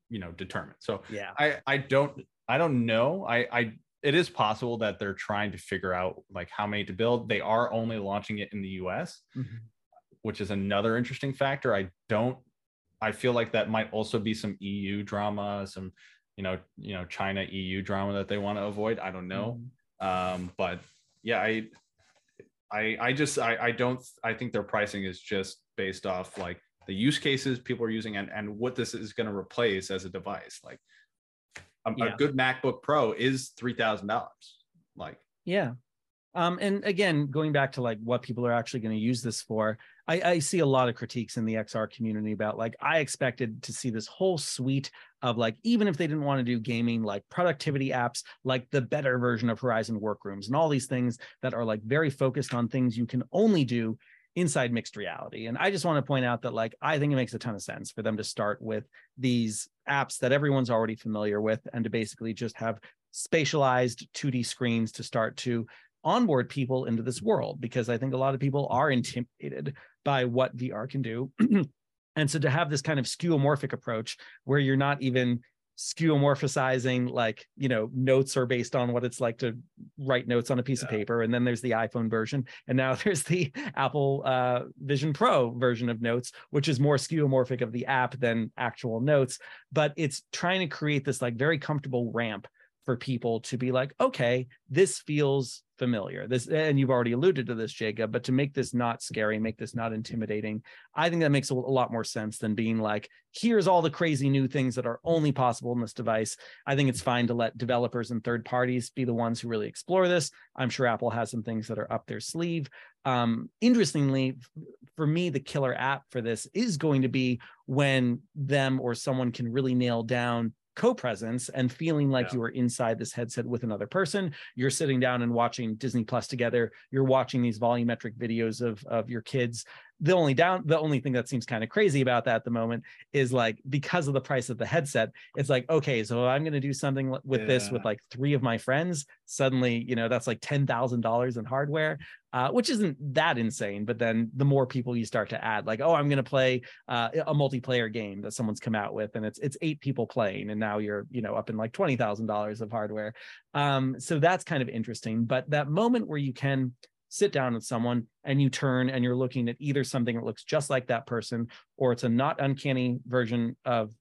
you know, determined. So yeah, I I don't I don't know. I I it is possible that they're trying to figure out like how many to build. They are only launching it in the U.S. Mm-hmm. Which is another interesting factor. I don't I feel like that might also be some EU drama, some you know, you know, China EU drama that they want to avoid. I don't know, mm-hmm. um, but yeah, I, I, I just I, I don't I think their pricing is just based off like the use cases people are using and and what this is going to replace as a device. Like a, yeah. a good MacBook Pro is three thousand dollars. Like yeah, um, and again, going back to like what people are actually going to use this for, I, I, see a lot of critiques in the XR community about like I expected to see this whole suite of like even if they didn't want to do gaming, like productivity apps, like the better version of Horizon Workrooms and all these things that are like very focused on things you can only do inside mixed reality. And I just want to point out that like I think it makes a ton of sense for them to start with these apps that everyone's already familiar with and to basically just have spatialized 2D screens to start to onboard people into this world because I think a lot of people are intimidated by what VR can do. [clears throat] and so to have this kind of skeuomorphic approach where you're not even skeuomorphizing like you know notes are based on what it's like to write notes on a piece yeah. of paper and then there's the iphone version and now [laughs] there's the apple uh, vision pro version of notes which is more skeuomorphic of the app than actual notes but it's trying to create this like very comfortable ramp for people to be like, okay, this feels familiar. This, and you've already alluded to this, Jacob, but to make this not scary, make this not intimidating, I think that makes a, lot more sense than being like, here's all the crazy new things that are only possible in this device. I think it's fine to let developers and third parties be the ones who really explore this. I'm sure Apple has some things that are up their sleeve. Um, interestingly, for me, the killer app for this is going to be when them or someone can really nail down co-presence and feeling like yeah. you are inside this headset with another person. You're sitting down and watching disney plus together. You're watching these volumetric videos of of your kids the only down the only thing that seems kind of crazy about that at the moment is like because of the price of the headset it's like okay so i'm going to do something with yeah. this with like three of my friends suddenly you know that's like $10,000 in hardware uh, which isn't that insane but then the more people you start to add like oh i'm going to play uh, a multiplayer game that someone's come out with and it's it's eight people playing and now you're you know up in like $20,000 of hardware um, so that's kind of interesting but that moment where you can sit down with someone and you turn and you're looking at either something that looks just like that person or it's a not uncanny version of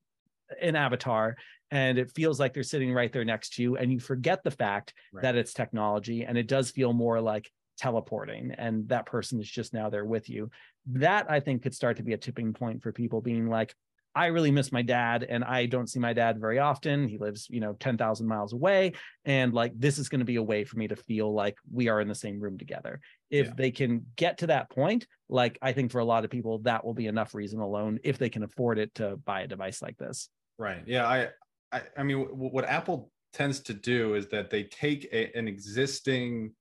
an avatar and it feels like they're sitting right there next to you and you forget the fact Right. that it's technology and it does feel more like teleporting and that person is just now there with you that i think could start to be a tipping point for people being like i really miss my dad and i don't see my dad very often he lives you know 10,000 miles away and like this is going to be a way for me to feel like we are in the same room together if Yeah. they can get to that point like i think for a lot of people that will be enough reason alone if they can afford it to buy a device like this Right. Yeah. I, I, I mean, what Apple tends to do is that they take a, an existing,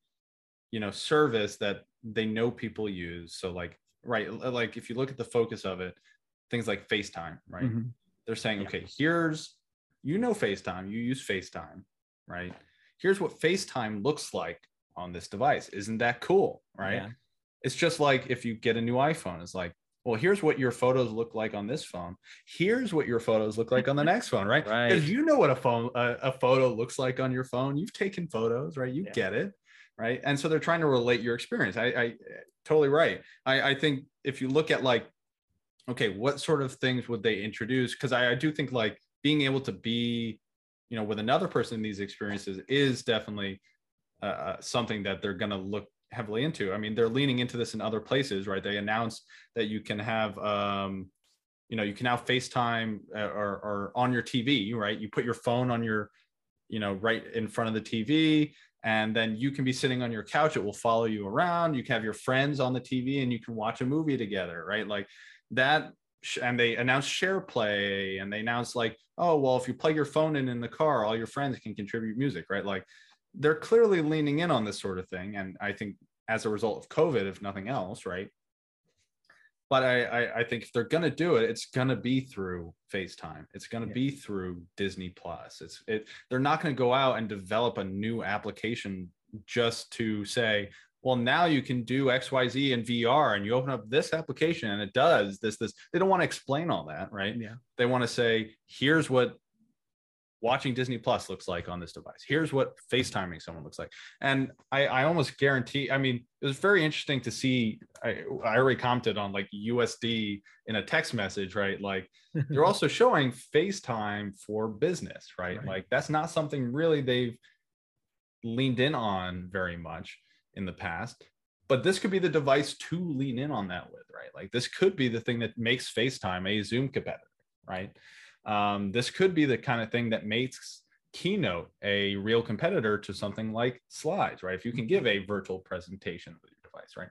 you know, service that they know people use. So, like, right, like if you look at the focus of it, things like FaceTime, right? Mhm. They're saying, Yeah. okay, here's, you know, FaceTime, you use FaceTime, right? Here's what FaceTime looks like on this device. Isn't that cool? Right. Yeah. It's just like if you get a new iPhone, it's like, well, here's what your photos look like on this phone. Here's what your photos look like on the next phone, right? Right. Because you know what a phone a, a photo looks like on your phone. You've taken photos, right? You Yeah. get it, right? And so they're trying to relate your experience. I, I totally right. I, I think if you look at like, okay, what sort of things would they introduce? Because I, I do think like being able to be, you know, with another person in these experiences is definitely uh, uh, something that they're going to look heavily into. I mean, they're leaning into this in other places, right? They announced that you can have, um, you know, you can now FaceTime uh, or, or on your TV, right? You put your phone on your, you know, right in front of the TV, and then you can be sitting on your couch. It will follow you around. You can have your friends on the TV, and you can watch a movie together, right? Like that. And they announced SharePlay, and they announced like, oh, well, if you plug your phone in in the car, all your friends can contribute music, right? Like they're clearly leaning in on this sort of thing and i think as a result of covid if nothing else right but i i, I think if they're going to do it it's going to be through facetime it's going to Yeah. be through disney plus it's it they're not going to go out and develop a new application just to say well now you can do xyz in vr and you open up this application and it does this this. They don't want to explain all that right? Yeah. They want to say here's what watching disney plus looks like on this device. Here's what facetiming someone looks like. And i i almost guarantee i mean it was very interesting to see i, I already commented on like usd in a text message right? Like [laughs] they're also showing facetime for business right? Right. like that's not something really they've leaned in on very much in the past but this could be the device to lean in on that with right? Like this could be the thing that makes facetime a zoom competitor right? Um, this could be the kind of thing that makes keynote a real competitor to something like slides right? If you can give a virtual presentation with your device right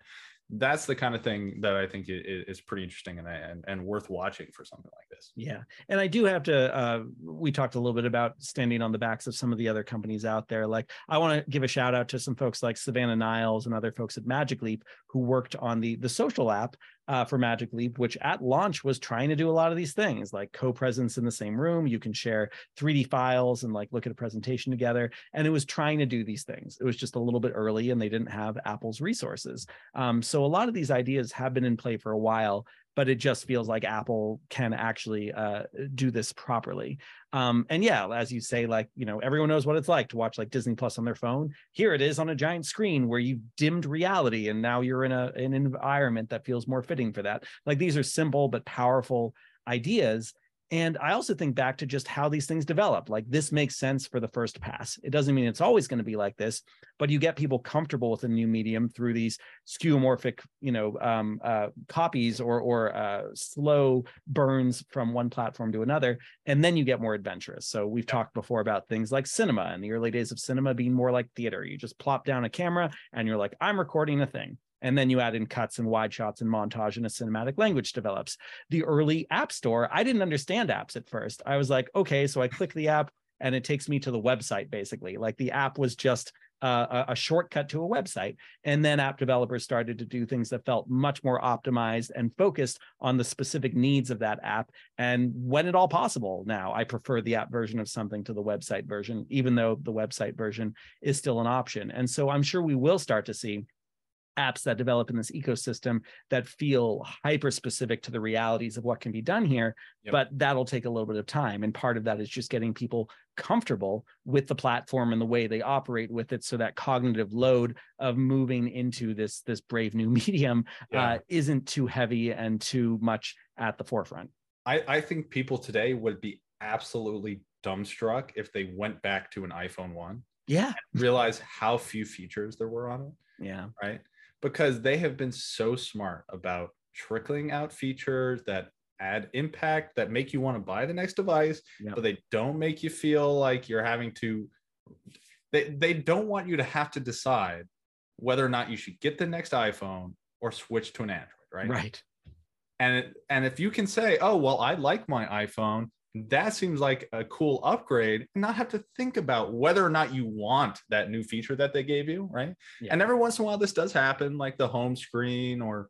that's the kind of thing that i think is pretty interesting and, and, and worth watching for something like this Yeah. And I do have to, uh, we talked a little bit about standing on the backs of some of the other companies out there. Like, I want to give a shout out to some folks like Savannah Niles and other folks at Magic Leap who worked on the, the social app uh, for Magic Leap, which at launch was trying to do a lot of these things like co presence in the same room. You can share 3D files and like look at a presentation together. And it was trying to do these things. It was just a little bit early and they didn't have Apple's resources. Um, so a lot of these ideas have been in play for a while but it just feels like Apple can actually uh, do this properly. Um, and yeah, as you say, like you know, everyone knows what it's like to watch like Disney Plus on their phone. Here it is on a giant screen where you've dimmed reality, and now you're in a an environment that feels more fitting for that. Like these are simple but powerful ideas. And I also think back to just how these things develop. Like this makes sense for the first pass. It doesn't mean it's always going to be like this, but you get people comfortable with a new medium through these skeuomorphic, you know, um, uh, copies or or uh, slow burns from one platform to another, and then you get more adventurous. So we've talked before about things like cinema and the early days of cinema being more like theater. You just plop down a camera and you're like, I'm recording a thing. And then you add in cuts and wide shots and montage, and a cinematic language develops. The early app store, I didn't understand apps at first. I was like, okay, so I click the app and it takes me to the website basically. Like the app was just a, a shortcut to a website. And then app developers started to do things that felt much more optimized and focused on the specific needs of that app. And when at all possible now, I prefer the app version of something to the website version, even though the website version is still an option. And so I'm sure we will start to see apps that develop in this ecosystem that feel hyper specific to the realities of what can be done here Yep. but that'll take a little bit of time and part of that is just getting people comfortable with the platform and the way they operate with it so that cognitive load of moving into this this brave new [laughs] medium Yeah. uh, isn't too heavy and too much at the forefront I, I think people today would be absolutely dumbstruck if they went back to an iPhone 1, Yeah. realize how few features there were on it, Yeah. right? Because they have been so smart about trickling out features that add impact that make you want to buy the next device, Yeah. but they don't make you feel like you're having to they, they don't want you to have to decide whether or not you should get the next iPhone or switch to an Android, right? Right. and it, and if you can say oh well i like my iphone that seems like a cool upgrade and not have to think about whether or not you want that new feature that they gave you right Yeah. and every once in a while this does happen like the home screen or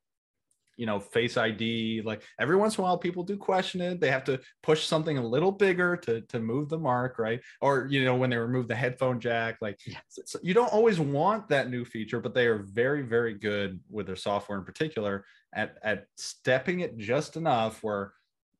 you know face id like every once in a while people do question it they have to push something a little bigger to to move the mark right or you know when they remove the headphone jack like Yeah. so- you don't always want that new feature but they are very very good with their software in particular at at stepping it just enough where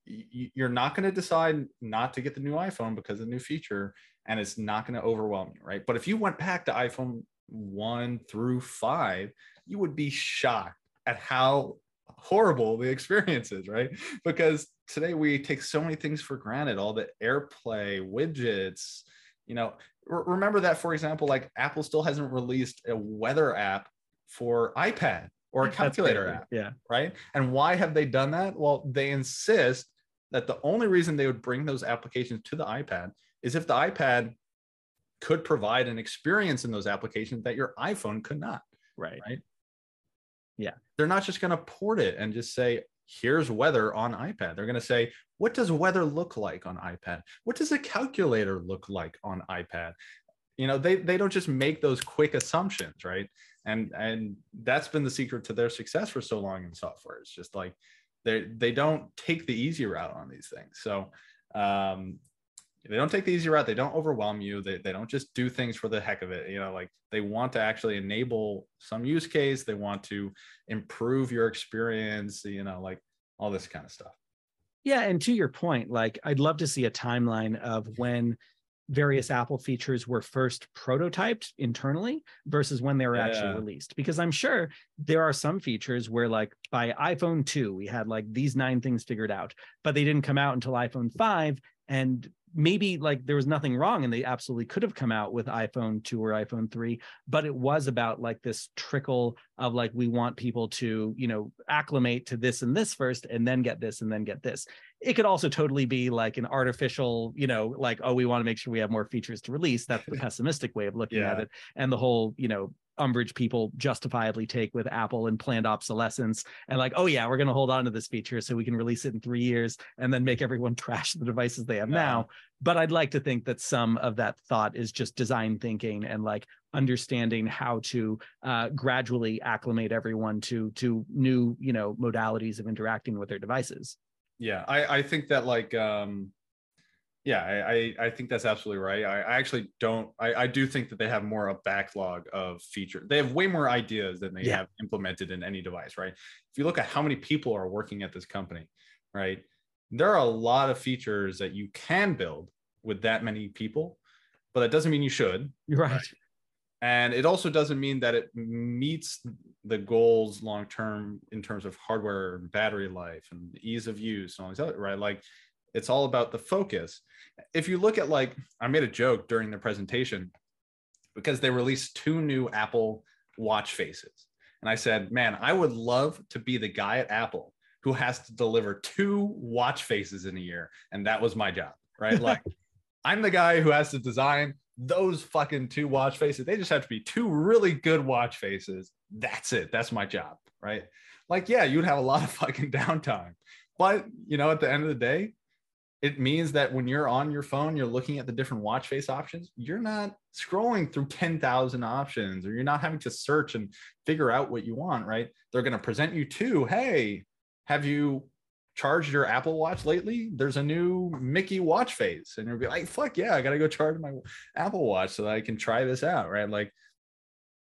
you're not going to decide not to get the new iPhone because of the new feature and it's not going to overwhelm you, right? But if you went back to iPhone 1 through 5, you would be shocked at how horrible the experience is, right? Because today we take so many things for granted, all the AirPlay widgets, you know, re- remember that for example, like Apple still hasn't released a weather app for iPad or a calculator app Yeah. right? And why have they done that? Well, they insist that the only reason they would bring those applications to the iPad is if the iPad could provide an experience in those applications that your iPhone could not. Right. Right. Yeah. They're not just going to port it and just say, here's weather on iPad. They're going to say, what does weather look like on iPad? What does a calculator look like on iPad? You know, they, they don't just make those quick assumptions, right? And and that's been the secret to their success for so long in software. It's just like they they don't take the easy route on these things. So um, they don't take the easy route. They don't overwhelm you. They, they don't just do things for the heck of it. You know, like they want to actually enable some use case. They want to improve your experience, you know, like all this kind of stuff. Yeah, and to your point, like I'd love to see a timeline of when various Apple features were first prototyped internally versus when they were actually released. Because I'm sure there are some features where, like by iPhone 2, we had like these nine things figured out, but they didn't come out until iPhone 5. And maybe like there was nothing wrong and they absolutely could have come out with iPhone 2 or iPhone 3, but it was about like this trickle of like we want people to, you know, acclimate to this and this first and then get this and then get this it could also totally be like an artificial, you know, like, oh, we want to make sure we have more features to release. That's the [laughs] pessimistic way of looking at it. And the whole, you know, umbrage people justifiably take with Apple and planned obsolescence and like, oh yeah, we're going to hold on to this feature so we can release it in three years and then make everyone [laughs] trash the devices they have now. But I'd like to think that some of that thought is just design thinking and like understanding how to uh, gradually acclimate everyone to to new, you know, modalities of interacting with their devices. Yeah, I, I think that like um yeah, I, I I think that's absolutely right. I, I actually don't I, I do think that they have more of a backlog of features. They have way more ideas than they Yeah. have implemented in any device, right? If you look at how many people are working at this company, right? There are a lot of features that you can build with that many people, but that doesn't mean you should. You're right. And it also doesn't mean that it meets the goals long term in terms of hardware and battery life and ease of use and all these other right? Like it's all about the focus. If you look at like i made a joke during the presentation because they released two new apple watch faces. And i said man i would love to be the guy at apple who has to deliver two watch faces in a year. And that was my job right? [laughs] Like i'm the guy who has to design those fucking two watch faces. They just have to be two really good watch faces. That's it. That's my job. Right. Like, yeah, you'd have a lot of [laughs] fucking downtime. But, you know, at the end of the day, it means that when you're on your phone, you're looking at the different watch face options, you're not scrolling through 10,000 options or you're not having to search and figure out what you want. Right. They're going to present you to, hey, have you charged your Apple Watch lately? There's a new Mickey watch face. And you'll be like, fuck yeah, I got to go charge my Apple Watch so that I can try this out. Right. Like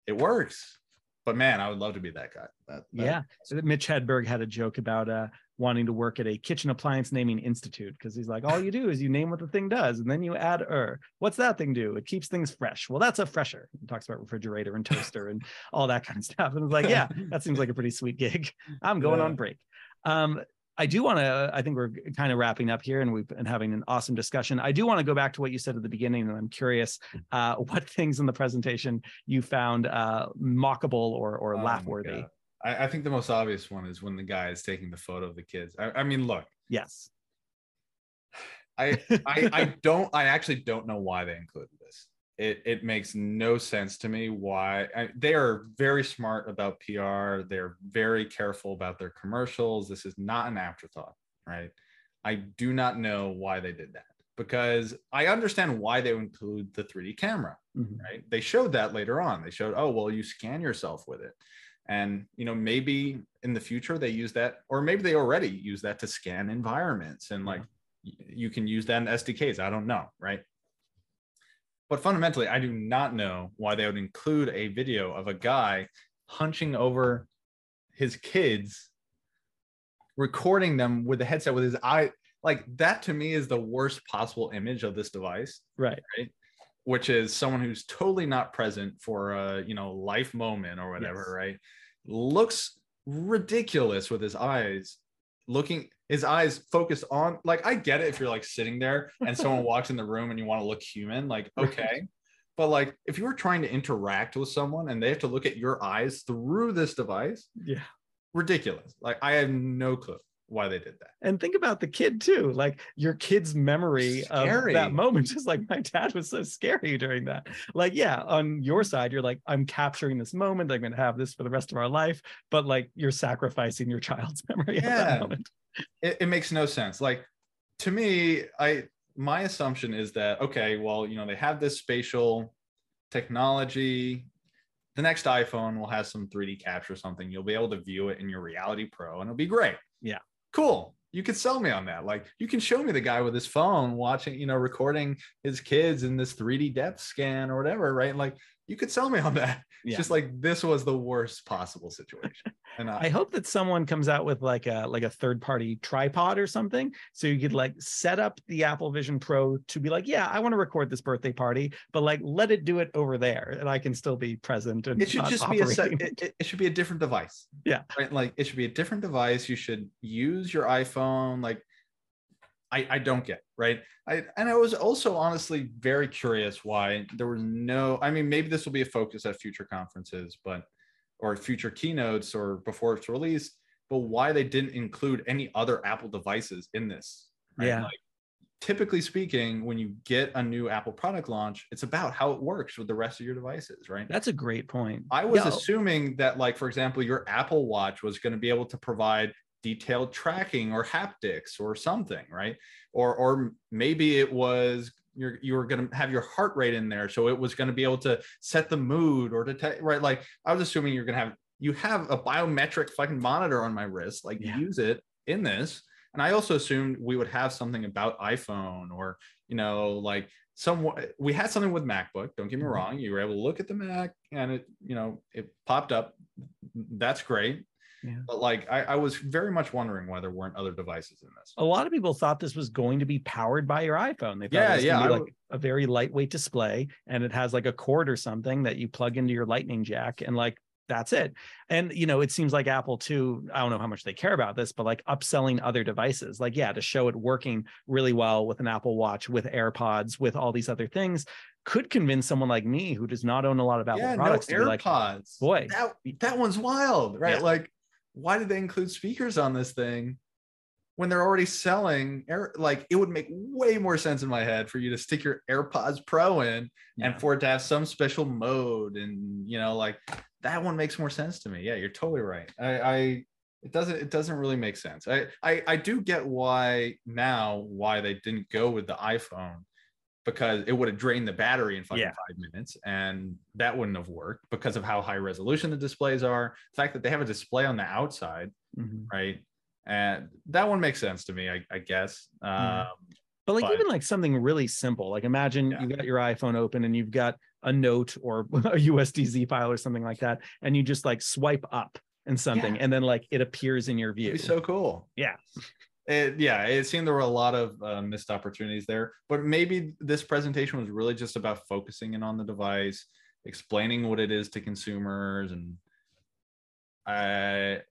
it works. But man, I would love to be that guy. That, that- Yeah. Mitch Hedberg had a joke about uh, wanting to work at a kitchen appliance naming institute because he's like, all you do is you name what the thing does and then you add er. What's that thing do? It keeps things fresh. Well, that's a fresher. He talks about refrigerator and toaster and all that kind of stuff. And it's like, yeah, that seems like a pretty sweet gig. I'm going Yeah. on break. Um, I do want to, I think we're kind of wrapping up here and we've been having an awesome discussion. I do want to go back to what you said at the beginning, and I'm curious uh, [laughs] what things in the presentation you found uh, mockable or, or Oh laugh worthy. I, I think the most obvious one is when the guy is taking the photo of the kids. I, I mean, look, Yes. I, I I don't I actually don't know why they included this. It it makes no sense to me why I, they are very smart about PR. They're very careful about their commercials. This is not an afterthought, right? I do not know why they did that because I understand why they include the 3D camera, Mhm. right? They showed that later on. They showed, oh, well, you scan yourself with it. And you know, maybe in the future they use that, or maybe they already use that to scan environments and like y- you can use that in SDKs. I don't know, right? But fundamentally, I do not know why they would include a video of a guy hunching over his kids, recording them with the headset with his eye. Like that to me is the worst possible image of this device Right. which is someone who's totally not present for a you know life moment or whatever Yes. right looks ridiculous with his eyes looking his eyes focused on like i get it if you're like sitting there and someone [laughs] walks in the room and you want to look human like okay. But like if you were trying to interact with someone and they have to look at your eyes through this device Yeah. ridiculous. Like i have no clue why they did that And think about the kid too. Like your kid's memory of that moment. [laughs] Just like my dad was so scary during that. Like, yeah, on your side, you're like, I'm capturing this moment. I'm going to have this for the rest of our life. But like, you're sacrificing your child's [laughs] memory Yeah. that moment. it, it makes no sense like to me i my assumption is that okay well you know they have this spatial technology the next iphone will have some 3d capture or something you'll be able to view it in your reality pro and it'll be great Yeah. Cool. You could sell me on that. Like you can show me the guy with his phone watching you know recording his kids in this 3d depth scan or whatever right? Like you could sell me on that it's Yeah. just like this was the worst possible situation and I, I hope that someone comes out with like a like a third party tripod or something, so you could like set up the Apple Vision Pro to be like, yeah, I want to record this birthday party, but like let it do it over there, and I can still be present. And it should just be a set, it, it- it should be a different device Yeah. right like it should be a different device you should use your iphone like i i don't get right i and i was also honestly very curious why there was no i mean maybe this will be a focus at future conferences but or future keynotes or before it's released but why they didn't include any other apple devices in this Yeah. like typically speaking when you get a new apple product launch it's about how it works with the rest of your devices right That's a great point. I was Yeah, assuming that, like, for example, your Apple Watch was going to be able to provide detailed tracking or haptics or something, right? Or, or maybe it was you're you were going to have your heart rate in there, so it was going to be able to set the mood or detect, right? Like, I was assuming you're going to have you have a biometric fucking monitor on my wrist, like Yeah. use it in this. And I also assumed we would have something about iPhone or you know like some we had something with macbook don't get me Mhm. wrong you were able to look at the mac and it you know it popped up that's great Yeah. but like I, I was very much wondering why there weren't other devices in this a lot of people thought this was going to be powered by your iPhone. They thought Yeah, it was yeah, gonna be I like w- a very lightweight display, and it has like a cord or something that you plug into your Lightning jack, and like that's it. And you know, it seems like Apple too. I don't know how much they care about this, but like upselling other devices, like yeah, to show it working really well with an Apple Watch, with AirPods, with all these other things, could convince someone like me who does not own a lot of Apple yeah no products to be like, boy. that, that one's wild right Yeah. like why did they include speakers on this thing when they're already selling air like it would make way more sense in my head for you to stick your airpods pro in Yeah. and for it to have some special mode and you know like that one makes more sense to me. Yeah you're totally right. I i it doesn't it doesn't really make sense. I i, I do get why now why they didn't go with the iphone because it would have drained the battery in fucking Yeah. five minutes and that wouldn't have worked because of how high resolution the displays are the fact that they have a display on the outside Mhm. right and that one makes sense to me i, I guess Yeah. um But like But- even like something really simple, like imagine Yeah. you got your iPhone open and you've got a note or [laughs] a USDZ file or something like that, and you just like swipe up and something, Yeah. and then like it appears in your view. It'd be so cool. Yeah. It, yeah, it seemed there were a lot of uh, missed opportunities there, but maybe this presentation was really just about focusing in on the device, explaining what it is to consumers, and I,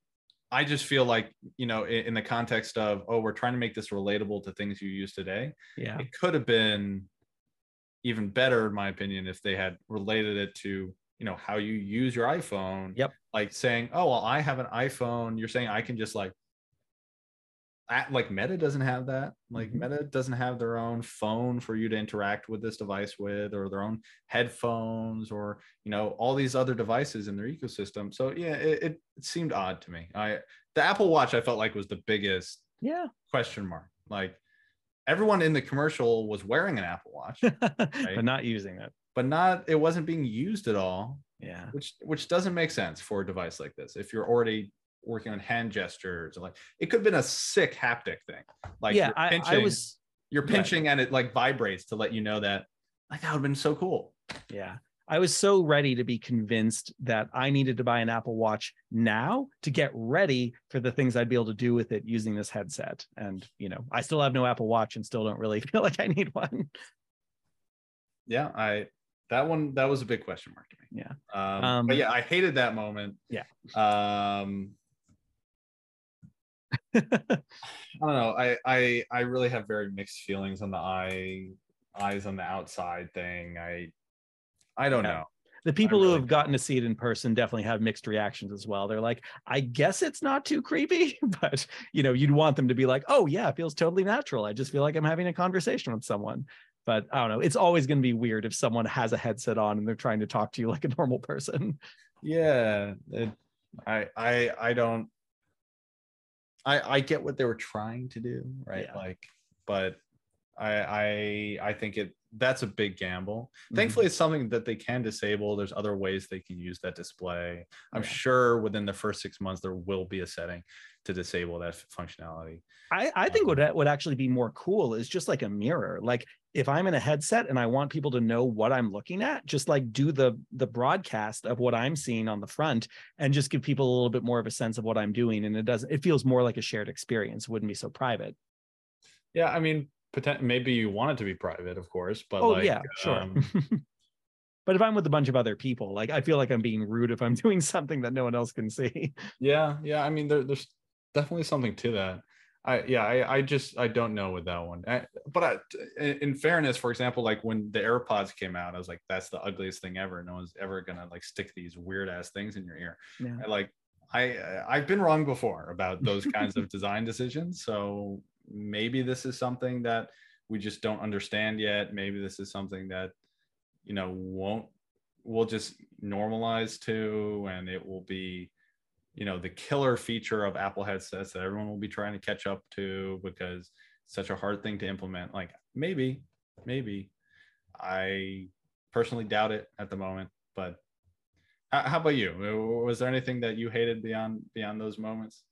I just feel like, you know, in, in, the context of, oh, we're trying to make this relatable to things you use today. Yeah. It could have been even better, in my opinion, if they had related it to, you know, how you use your iPhone. Yep. Like saying, oh, well, I have an iPhone. You're saying I can just like like meta doesn't have that. Like mm-hmm. meta doesn't have their own phone for you to interact with this device with or their own headphones or you know all these other devices in their ecosystem. So yeah it, it, it seemed odd to me. I the apple watch i felt like was the biggest yeah. question mark. Like everyone in the commercial was wearing an apple watch [laughs] right? but not using it. But not it wasn't being used at all yeah. which which doesn't make sense for a device like this. If you're already working on hand gestures. Like it could have been a sick haptic thing. Like yeah, I, I, was. You're pinching right. and it like vibrates to let you know that. Like that would have been so cool. Yeah. I was so ready to be convinced that I needed to buy an Apple Watch now to get ready for the things I'd be able to do with it using this headset. And, you know, I still have no Apple Watch and still don't really [laughs] feel like I need one. Yeah, I that one that was a big question mark to me. Yeah. Um, um, but yeah, I hated that moment. Yeah. Um I don't know. I I I really have very mixed feelings on the eye eyes on the outside thing. I I don't yeah. know. The people really who have gotten to see it in person definitely have mixed reactions as well. They're like, I guess it's not too creepy, [laughs] but you know, you'd want them to be like, oh yeah, it feels totally natural. I just feel like I'm having a conversation with someone. But I don't know. It's always going to be weird if someone has a headset on and they're trying to talk to you like a normal person. Yeah, it, I I I don't I I get what they were trying to do, right? Yeah. Like, but I I I think it that's a big gamble. Mm-hmm. Thankfully, it's something that they can disable. There's other ways they can use that display. I'm yeah. sure within the first six months there will be a setting to disable that functionality. I, I think um, what would actually be more cool is just like a mirror. Like if I'm in a headset and I want people to know what I'm looking at, just like do the the broadcast of what I'm seeing on the front and just give people a little bit more of a sense of what I'm doing. And it doesn't it feels more like a shared experience. It wouldn't be so private. Yeah, I mean, maybe you want it to be private, of course, but oh like, yeah, sure. Um, [laughs] but if I'm with a bunch of other people, like I feel like I'm being rude if I'm [laughs] doing something that no one else can see. [laughs] Yeah, yeah. I mean, there, there's definitely something to that. I yeah, I, I just I don't know with that one. I, but I, in fairness, for example, like when the AirPods came out, I was like, that's the ugliest thing ever. No one's ever gonna like stick these weird ass things in your ear. Yeah. I, like I I've been wrong before about those kinds of design decisions. So maybe this is something that we just don't understand yet. Maybe this is something that you know won't we'll just normalize to, and it will be you know the killer feature of apple headsets that everyone will be trying to catch up to because it's such a hard thing to implement. Like maybe maybe. I personally doubt it at the moment but uh, how about you? Uh, was there anything that you hated beyond beyond those moments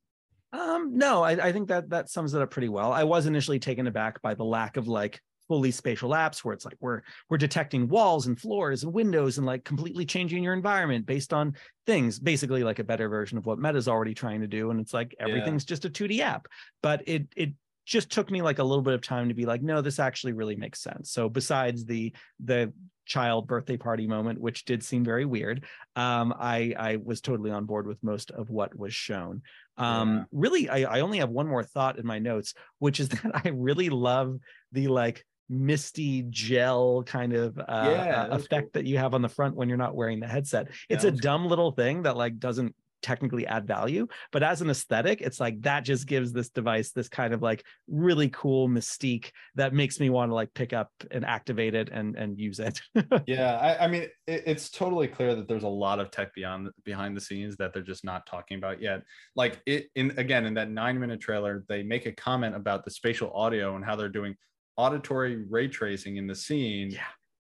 um no I, I think that that sums it up pretty well. I was initially taken aback by the lack of like fully spatial apps where it's like we're we're detecting walls and floors and windows and like completely changing your environment based on things basically like a better version of what meta's already trying to do. And it's like everything's yeah. just a 2d app. But it it just took me like a little bit of time to be like no this actually really makes sense. So besides the the child birthday party moment which did seem very weird um i i was totally on board with most of what was shown um yeah. really I, I only have one more thought in my notes which is [laughs] that i really love the like misty gel kind of uh, yeah, uh, effect cool. that you have on the front when you're not wearing the headset. It's a dumb cool. little thing that like doesn't technically add value, but as an aesthetic, it's like that just gives this device this kind of like really cool mystique that makes me want to like pick up and activate it and and use it. [laughs] yeah, I, I mean, it, it's totally clear that there's a lot of tech beyond behind the scenes that they're just not talking about yet. Like it in again in that nine minute trailer, they make a comment about the spatial audio and how they're doing auditory ray tracing in the scene yeah.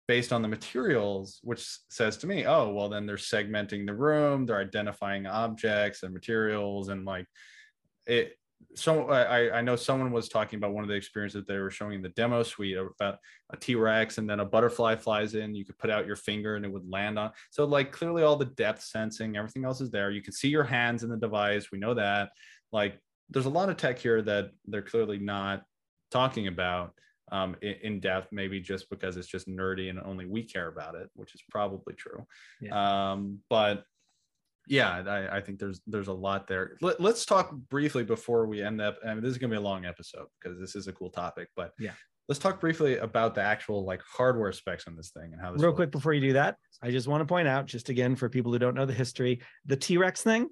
Based on the materials, which says to me, oh, well, then they're segmenting the room, they're identifying objects and materials, and like it. So I, I know someone was talking about one of the experiences that they were showing in the demo suite about a T-Rex and then a butterfly flies in. You could put out your finger and it would land on. So like clearly all the depth sensing, everything else is there. You can see your hands in the device. We know that. Like there's a lot of tech here that they're clearly not talking about um, in, in, depth, maybe just because it's just nerdy and only we care about it, which is probably true. Yeah. Um, but yeah I, I think there's there's a lot there Let, us talk briefly before we end up I mean, this is going to be a long episode because this is a cool topic but yeah let's talk briefly about the actual like hardware specs on this thing and how this real works. quick before you do that i just want to point out just again for people who don't know the history the t-rex thing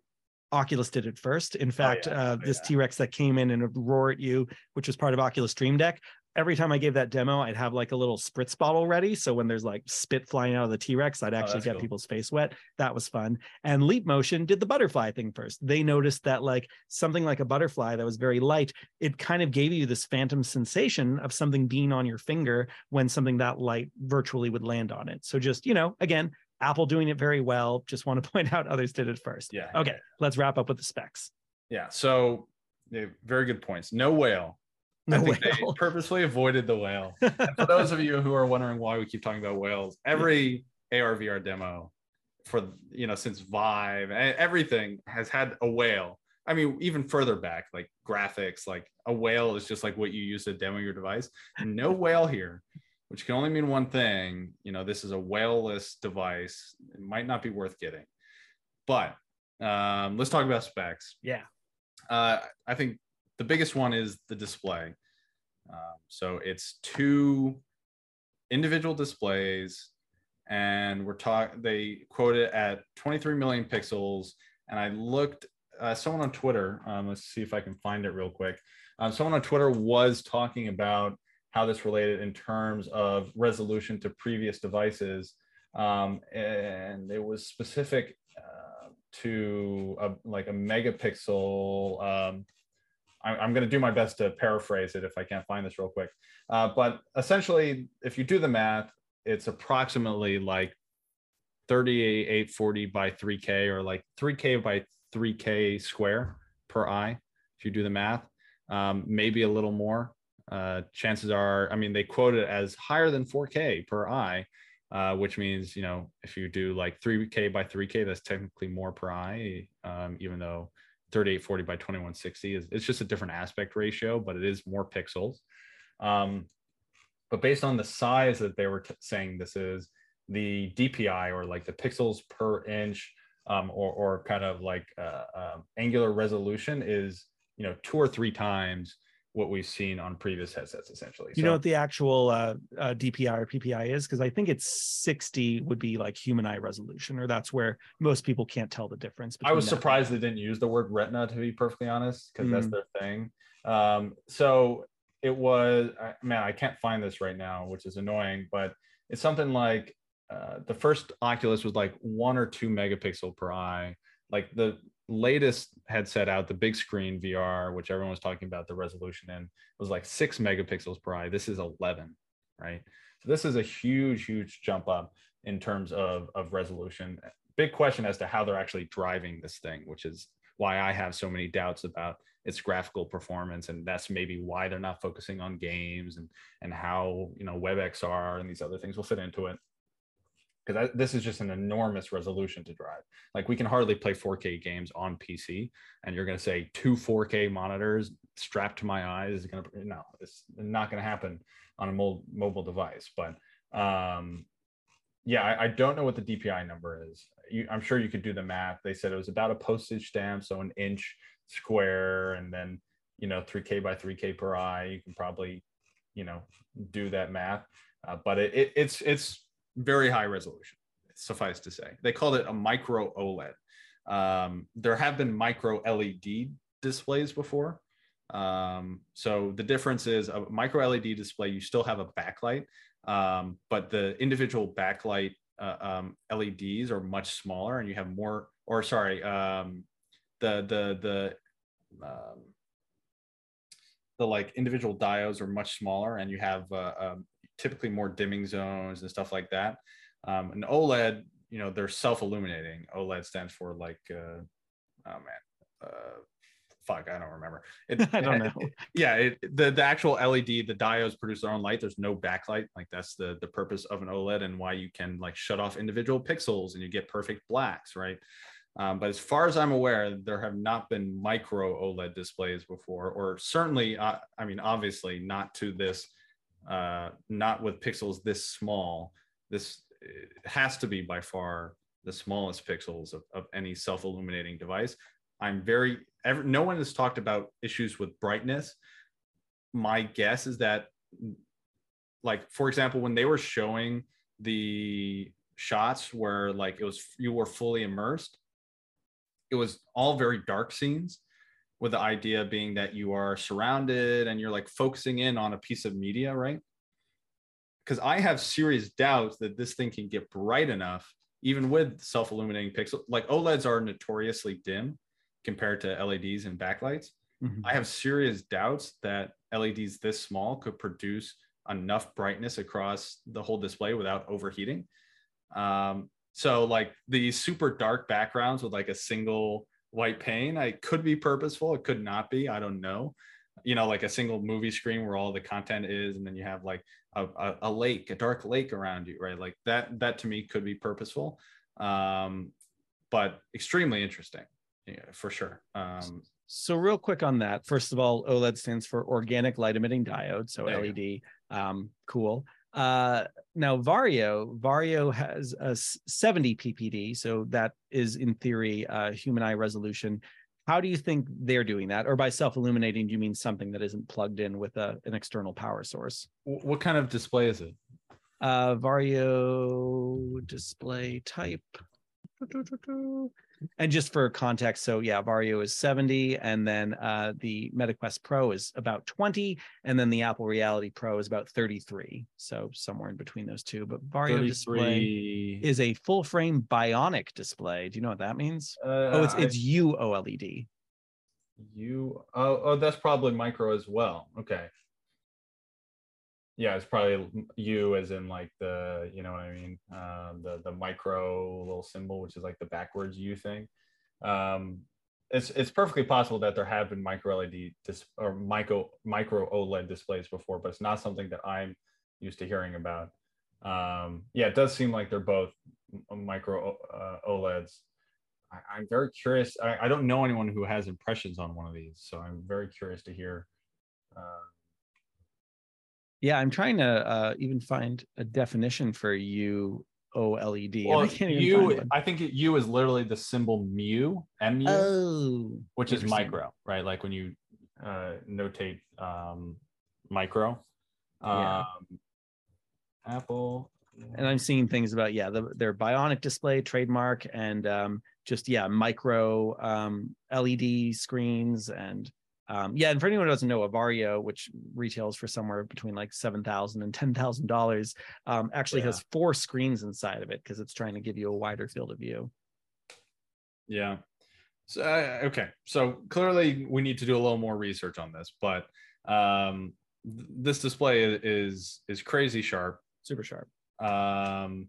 Oculus did it first. In fact, oh, yeah. uh, oh, this yeah. T Rex that came in and would roar at you, which was part of Oculus Dream Deck, every time I gave that demo, I'd have like a little spritz bottle ready. So when there's like spit flying out of the T Rex, I'd Oh, actually that's get cool. people's face wet. That was fun. And Leap Motion did the butterfly thing first. They noticed that like something like a butterfly that was very light, it kind of gave you this phantom sensation of something being on your finger when something that light virtually would land on it. So just, you know, again, Apple doing it very well. Just want to [laughs] point out others did it first. Yeah. Okay, let's wrap up with the specs. Yeah. So very good points. No whale. No I think they purposely avoided the whale. [laughs] For those of you who are wondering why we keep talking about whales, every AR VR demo for you know since Vive, everything has had a whale. I mean, even further back, like graphics, like a whale is just like what you use to demo your device. No [laughs] whale here, which can only mean one thing. You know, this is a whaleless device. It might not be worth getting. But um, let's talk about specs. yeah. Uh, I think the biggest one is the display. Um, so it's two individual displays, and we're talking. They quote it at 23 million pixels. And I looked. Uh, someone on Twitter. Um, let's see if I can find it real quick. Um, someone on Twitter was talking about how this related in terms of resolution to previous devices, um, and it was specific uh, to a, like a megapixel. I, I'm going to do my best to paraphrase it if I can't find this real quick. Uh, but essentially, if you do the math, it's approximately like 3840 by 3K or like 3K by 3K square per eye. If you do the math, um, maybe a little more. Uh, chances are, I mean, they quote it as higher than 4K per eye, uh, which means, you know, if you do like 3K by 3K, that's technically more per eye, um, even though 3840 by 2160 is it's just a different aspect ratio, but it is more pixels. Um, but based on the size that they were t- saying this is, the DPI or like the pixels per inch um, or, or kind of like uh, um, angular resolution is, you know, two or three times what we've seen on previous headsets essentially. You So- know what the actual uh, uh, DPI or PPI is? Because I think it's 60 would be like human eye resolution, or that's where most people can't tell the difference. I was surprised they didn't use the word retina to be perfectly honest, because that's Mm. their thing. Um, so it was, I- man, I can't find this right now, which is annoying, but it's something like uh, the first Oculus was like one or two megapixel per eye. Like the latest headset out, the Bigscreen VR, which everyone was talking about the resolution in, was like six megapixels per eye. This is 11, right? So this is a huge, huge jump up in terms of, of resolution. Big question as to how they're actually driving this thing, which is why I have so many doubts about its graphical performance. And that's maybe why they're not focusing on games and, and how, you know, WebXR and these other things will fit into it because this is just an enormous resolution to drive. Like we can hardly play 4K games on PC, and you're going to say two 4K monitors strapped to my eyes is going to no, it's not going to happen on a mo- mobile device. But um, yeah, I, I don't know what the DPI number is. You, I'm sure you could do the math. They said it was about a postage stamp, so an inch square, and then you know 3K by 3K per eye. You can probably you know do that math, uh, but it, it it's it's very high resolution suffice to say. They called it a micro oled um, there have been micro led displays before. Um, so the difference is a micro led display you still have a backlight um, but the individual backlight uh, um, leds are much smaller and you have more or sorry um, the the the um, the like individual diodes are much smaller and you have uh, typically more dimming zones and stuff like that. Um, an OLED, you know, they're self-illuminating. OLED stands for like, uh, oh man, uh, fuck, I don't remember. It, [laughs] I don't know. [laughs] yeah, it, the the actual LED, the diodes produce their own light. There's no backlight. Like that's the the purpose of an OLED and why you can like shut off individual pixels and you get perfect blacks, right? Um, but as far as I'm aware, there have not been micro OLED displays before, or certainly, uh, I mean, obviously not to this uh, not with pixels this small. This has to be by far the smallest pixels of, of any self-illuminating device. I'm very ever no one has talked about issues with brightness. My guess is that like for example, when they were showing the shots where like it was you were fully immersed, it was all very dark scenes with the idea being that you are surrounded and you're like focusing in on a piece of media, right? Because I have serious doubts that this thing can get bright enough, even with self illuminating pixels. Like OLEDs are notoriously dim compared to LEDs and backlights. Mm-hmm. I have serious doubts that LEDs this small could produce enough brightness across the whole display without overheating. Um, so like the super dark backgrounds with like a single white pain. I could be purposeful. It could not be. I don't know. You know, like a single movie screen where all the content is, and then you have like a, a, a lake, a dark lake around you, right? Like that. That to me could be purposeful, um, but extremely interesting, yeah, for sure. Um, so real quick on that. First of all, OLED stands for organic light emitting diode, so LED. Um, cool. Uh, now Varjo, Varjo has a 70 ppd, so that is in theory uh, human eye resolution. How do you think they're doing that? Or by self-illuminating, do you mean something that isn't plugged in with a, an external power source? What kind of display is it? Uh, Varjo display type and just for context, so yeah, Varjo is 70, and then uh, the MetaQuest Pro is about 20, and then the Apple Reality Pro is about 33. So somewhere in between those two. But Varjo 33... display is a full frame bionic display. Do you know what that means? Uh, oh, it's it's I... UOLED. U oh, oh that's probably micro as well. Okay. Yeah, it's probably U as in like the, you know what I mean? Um, the the micro little symbol, which is like the backwards U thing. Um, it's it's perfectly possible that there have been micro LED dis- or micro micro OLED displays before, but it's not something that I'm used to hearing about. Um, yeah, it does seem like they're both micro uh, OLEDs. I, am very curious. I, I, don't know anyone who has impressions on one of these, so I'm very curious to hear. Uh, yeah, I'm trying to uh, even find a definition for U OLED. Well, I U, I think U is literally the symbol mu, mu, oh, which is micro, right? Like when you uh, notate um, micro. Yeah. Um, Apple. And I'm seeing things about yeah, the, their bionic display trademark and um, just yeah, micro um, LED screens and um, yeah, and for anyone who doesn't know, a Varjo, which retails for somewhere between like seven thousand and ten thousand dollars, um, actually yeah. has four screens inside of it because it's trying to give you a wider field of view. Yeah. So uh, okay, so clearly we need to do a little more research on this, but um, th- this display is is crazy sharp, super sharp. Um,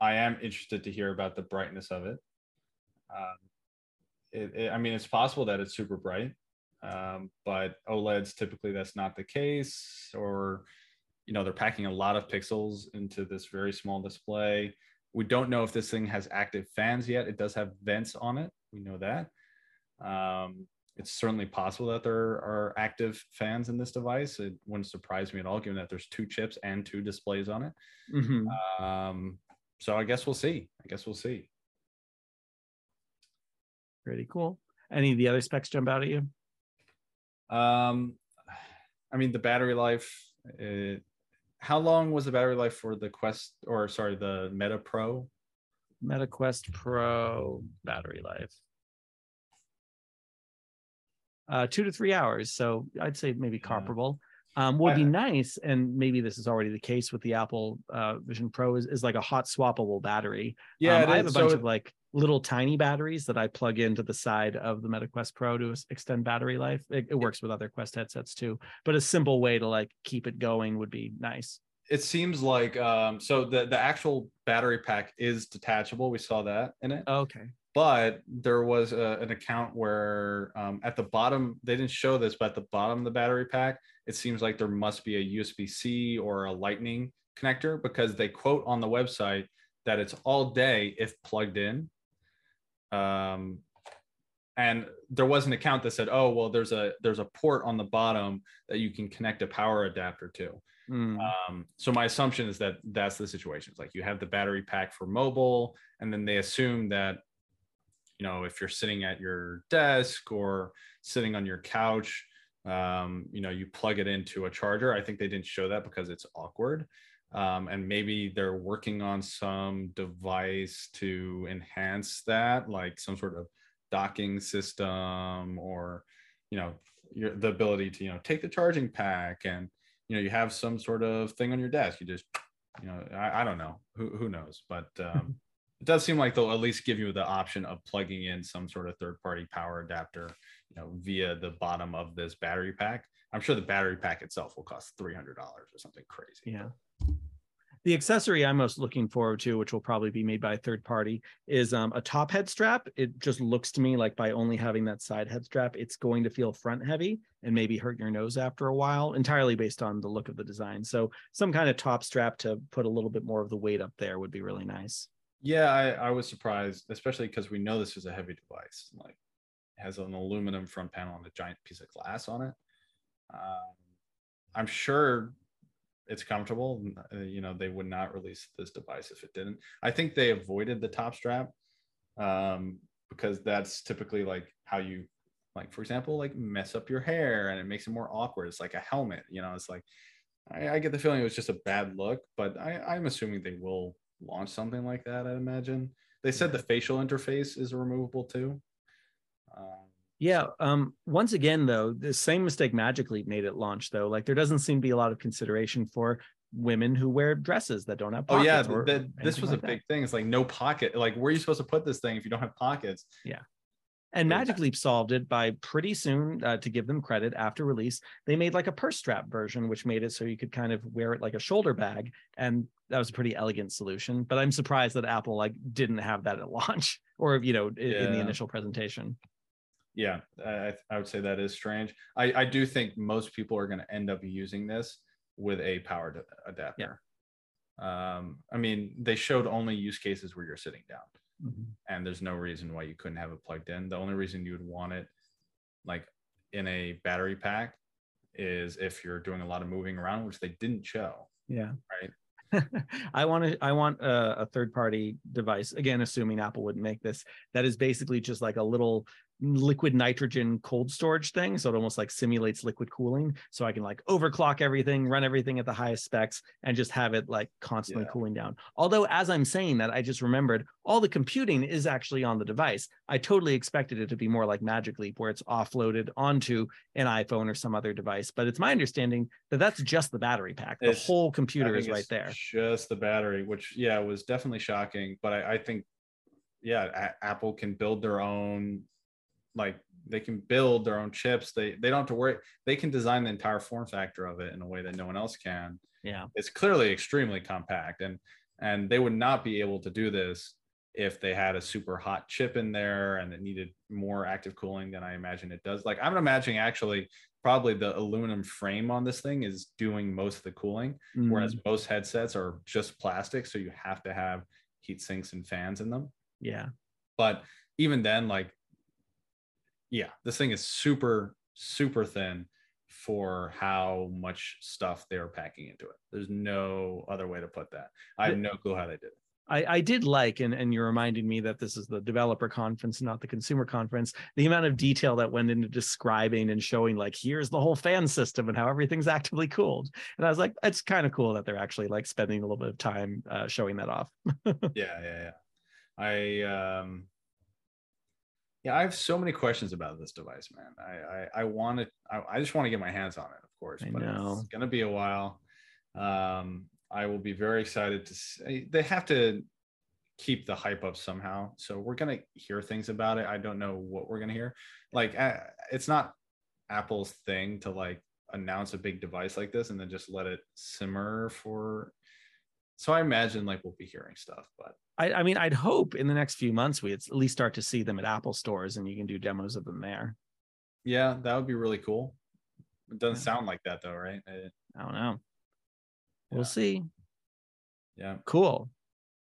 I am interested to hear about the brightness of it. Um, it, it I mean, it's possible that it's super bright um, but oleds typically that's not the case or you know they're packing a lot of pixels into this very small display. We don't know if this thing has active fans yet. It does have vents on it. We know that. Um, it's certainly possible that there are active fans in this device. It wouldn't surprise me at all given that there's two chips and two displays on it. Mm-hmm. um, so i guess we'll see. I guess we'll see. Pretty cool. Any of the other specs jump out at you um, I mean, the battery life. It, how long was the battery life for the Quest, or sorry, the Meta Pro? Meta Quest Pro battery life. Uh, two to three hours. So I'd say maybe comparable. Um, would be nice, and maybe this is already the case with the Apple uh, Vision Pro, is, is like a hot swappable battery. Yeah, um, I have a bunch of like little tiny batteries that I plug into the side of the MetaQuest Pro to extend battery life. It, it, works with other Quest headsets too, but a simple way to like keep it going would be nice. It seems like um, so the the actual battery pack is detachable. We saw that in it. Okay. But there was a, an account where um, at the bottom they didn't show this, but at the bottom of the battery pack, it seems like there must be a USB C or a Lightning connector because they quote on the website that it's all day if plugged in um, and there was an account that said, "Oh, well, there's a there's a port on the bottom that you can connect a power adapter to." Mm. Um, so my assumption is that that's the situation. It's like you have the battery pack for mobile, and then they assume that you know if you're sitting at your desk or sitting on your couch um, you know you plug it into a charger i think they didn't show that because it's awkward um, and maybe they're working on some device to enhance that like some sort of docking system or you know your the ability to you know take the charging pack and you know you have some sort of thing on your desk. You just you know i, I don't know. Who, who knows? But um, [laughs] it does seem like they'll at least give you the option of plugging in some sort of third party power adapter you know via the bottom of this battery pack. I'm sure the battery pack itself will cost $300 or something crazy. Yeah the accessory I'm most looking forward to, which will probably be made by a third party, is um, a top head strap. It just looks to me like by only having that side head strap, it's going to feel front heavy and maybe hurt your nose after a while, entirely based on the look of the design. So some kind of top strap to put a little bit more of the weight up there would be really nice. Yeah, I, I was surprised, especially because we know this is a heavy device. Like it has an aluminum front panel and a giant piece of glass on it. Um, I'm sure it's comfortable. Uh, you know, they would not release this device if it didn't. I think they avoided the top strap um, because that's typically like how you, like for example, like mess up your hair and it makes it more awkward. It's like a helmet. You know, it's like I, I get the feeling it was just a bad look, but I, I'm assuming they will launch something like that. I imagine they said the facial interface is removable too. Um, yeah. Um, once again, though, the same mistake Magic Leap made at launch, though. Like there doesn't seem to be a lot of consideration for women who wear dresses that don't have oh yeah the, this was like a big that. thing it's like no pocket like where are you supposed to put this thing if you don't have pockets yeah and Magic Leap solved it by pretty soon, uh, to give them credit after release, they made like a purse strap version, which made it so you could kind of wear it like a shoulder bag, and that was a pretty elegant solution. But I'm surprised that Apple like didn't have that at [laughs] launch, or you know, in, yeah. in the initial presentation yeah, I, I would say that is strange. I, I do think most people are going to end up using this with a powered adapter. Yeah. Um, I mean, they showed only use cases where you're sitting down, mm-hmm. and there's no reason why you couldn't have it plugged in. The only reason you would want it, like in a battery pack, is if you're doing a lot of moving around, which they didn't show. Yeah. Right. [laughs] I want to. I want a, a, third party device. Again, assuming Apple wouldn't make this, that is basically just like a little liquid nitrogen cold storage thing so it almost like simulates liquid cooling so i can like overclock everything run everything at the highest specs and just have it like constantly yeah. cooling down. Although as i'm saying that i just remembered all the computing is actually on the device. I totally expected it to be more like magic leap where it's offloaded onto an iphone or some other device but it's my understanding that that's just the battery pack. The it's, whole computer is right there. just the battery which yeah was definitely shocking but i, I think yeah a- apple can build their own like they can build their own chips. They they don't have to worry they can design the entire form factor of it in a way that no one else can. Yeah. It's clearly extremely compact and and they would not be able to do this if they had a super hot chip in there and it needed more active cooling than i imagine it does. Like i'm imagining actually probably the aluminum frame on this thing is doing most of the cooling mm-hmm. whereas most headsets are just plastic so you have to have heat sinks and fans in them. Yeah. But even then like yeah, this thing is super, super thin for how much stuff they're packing into it. There's no other way to put that. I have no clue how they did it. I, I did like, and, and you're reminding me that this is the developer conference, not the consumer conference, the amount of detail that went into describing and showing, like, here's the whole fan system and how everything's actively cooled. And I was like, it's kind of cool that they're actually like spending a little bit of time uh, showing that off. [laughs] yeah, yeah, yeah. I, um, yeah, I have so many questions about this device, man. I I, I want to. I, I, just want to get my hands on it, of course. I but know. it's gonna be a while. Um, I will be very excited to. See, they have to keep the hype up somehow. So we're gonna hear things about it. I don't know what we're gonna hear. Like, uh, it's not Apple's thing to like announce a big device like this and then just let it simmer for. So I imagine like we'll be hearing stuff, but I, I mean, I'd hope in the next few months we at least start to see them at Apple stores and you can do demos of them there. Yeah, that would be really cool. It doesn't sound like that though, right? I don't know. We'll see. Yeah. Cool.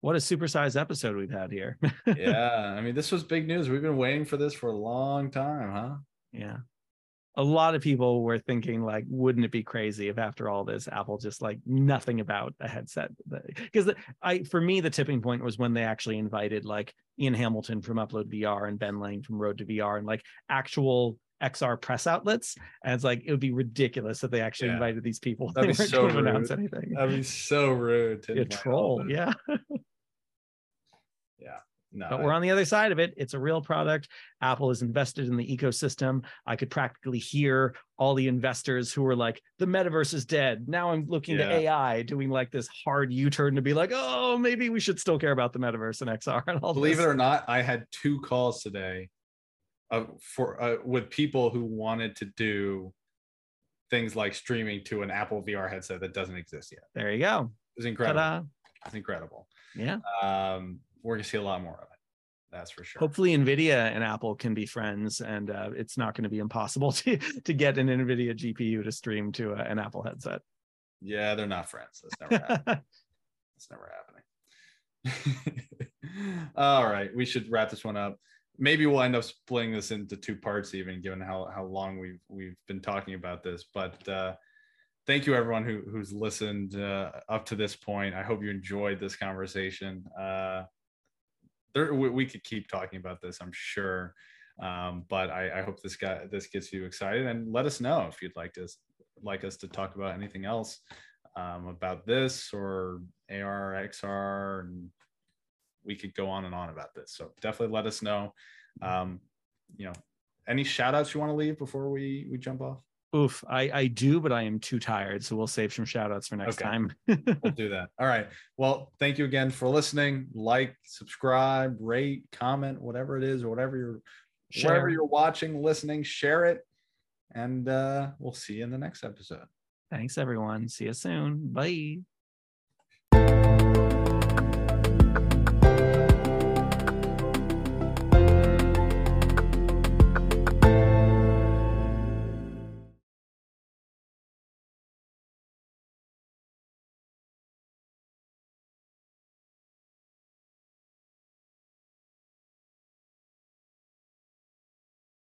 What a supersized episode we've had here. [laughs] yeah. I mean, this was big news. We've been waiting for this for a long time, huh? Yeah. A lot of people were thinking like wouldn't it be crazy if after all this apple just like nothing about a headset because i for me the tipping point was when they actually invited like ian hamilton from upload vr and ben lang from road to vr and like actual xr press outlets and it's like it would be ridiculous if they actually Yeah. invited these people That'd they be weren't so going to announce rude. anything That'd be so rude. To a troll those. yeah [laughs] No, but we're on the other side of it. It's a real product. Apple is invested in the ecosystem. I could practically hear all the investors who were like, the metaverse is dead. Now I'm looking Yeah. to AI doing like this hard U turn to be like, oh, maybe we should still care about the metaverse and XR and all believe this. it or not, I had two calls today uh, for uh, with people who wanted to do things like streaming to an Apple VR headset that doesn't exist yet. There you go. It's incredible. Ta-da. It's incredible. Yeah. Um, we're gonna see a lot more of it. That's for sure. Hopefully, NVIDIA and Apple can be friends, and uh, it's not going to be impossible [laughs] to, to get an NVIDIA GPU to stream to a, an Apple headset. Yeah, they're not friends. That's never happening. [laughs] It's never happening. [laughs] All right, we should wrap this one up. Maybe we'll end up splitting this into two parts, even given how how long we've we've been talking about this. But uh, thank you everyone who who's listened uh, up to this point. I hope you enjoyed this conversation. Uh, there, we, we could keep talking about this, I'm sure. Um, but I, I hope this guy this gets you excited, and let us know if you'd like to like us to talk about anything else um, about this or AR, XR, and we could go on and on about this. So definitely let us know. Um, you know, any shout outs you want to leave before we we jump off? Oof, I, I do, but I am too tired. So we'll save some shout outs for next Okay. time. [laughs] We'll do that. All right. Well, thank you again for listening. Like, subscribe, rate, comment, whatever it is, or whatever you're wherever you're watching, listening, share it. And uh, we'll see you in the next episode. Thanks, everyone. See you soon. Bye.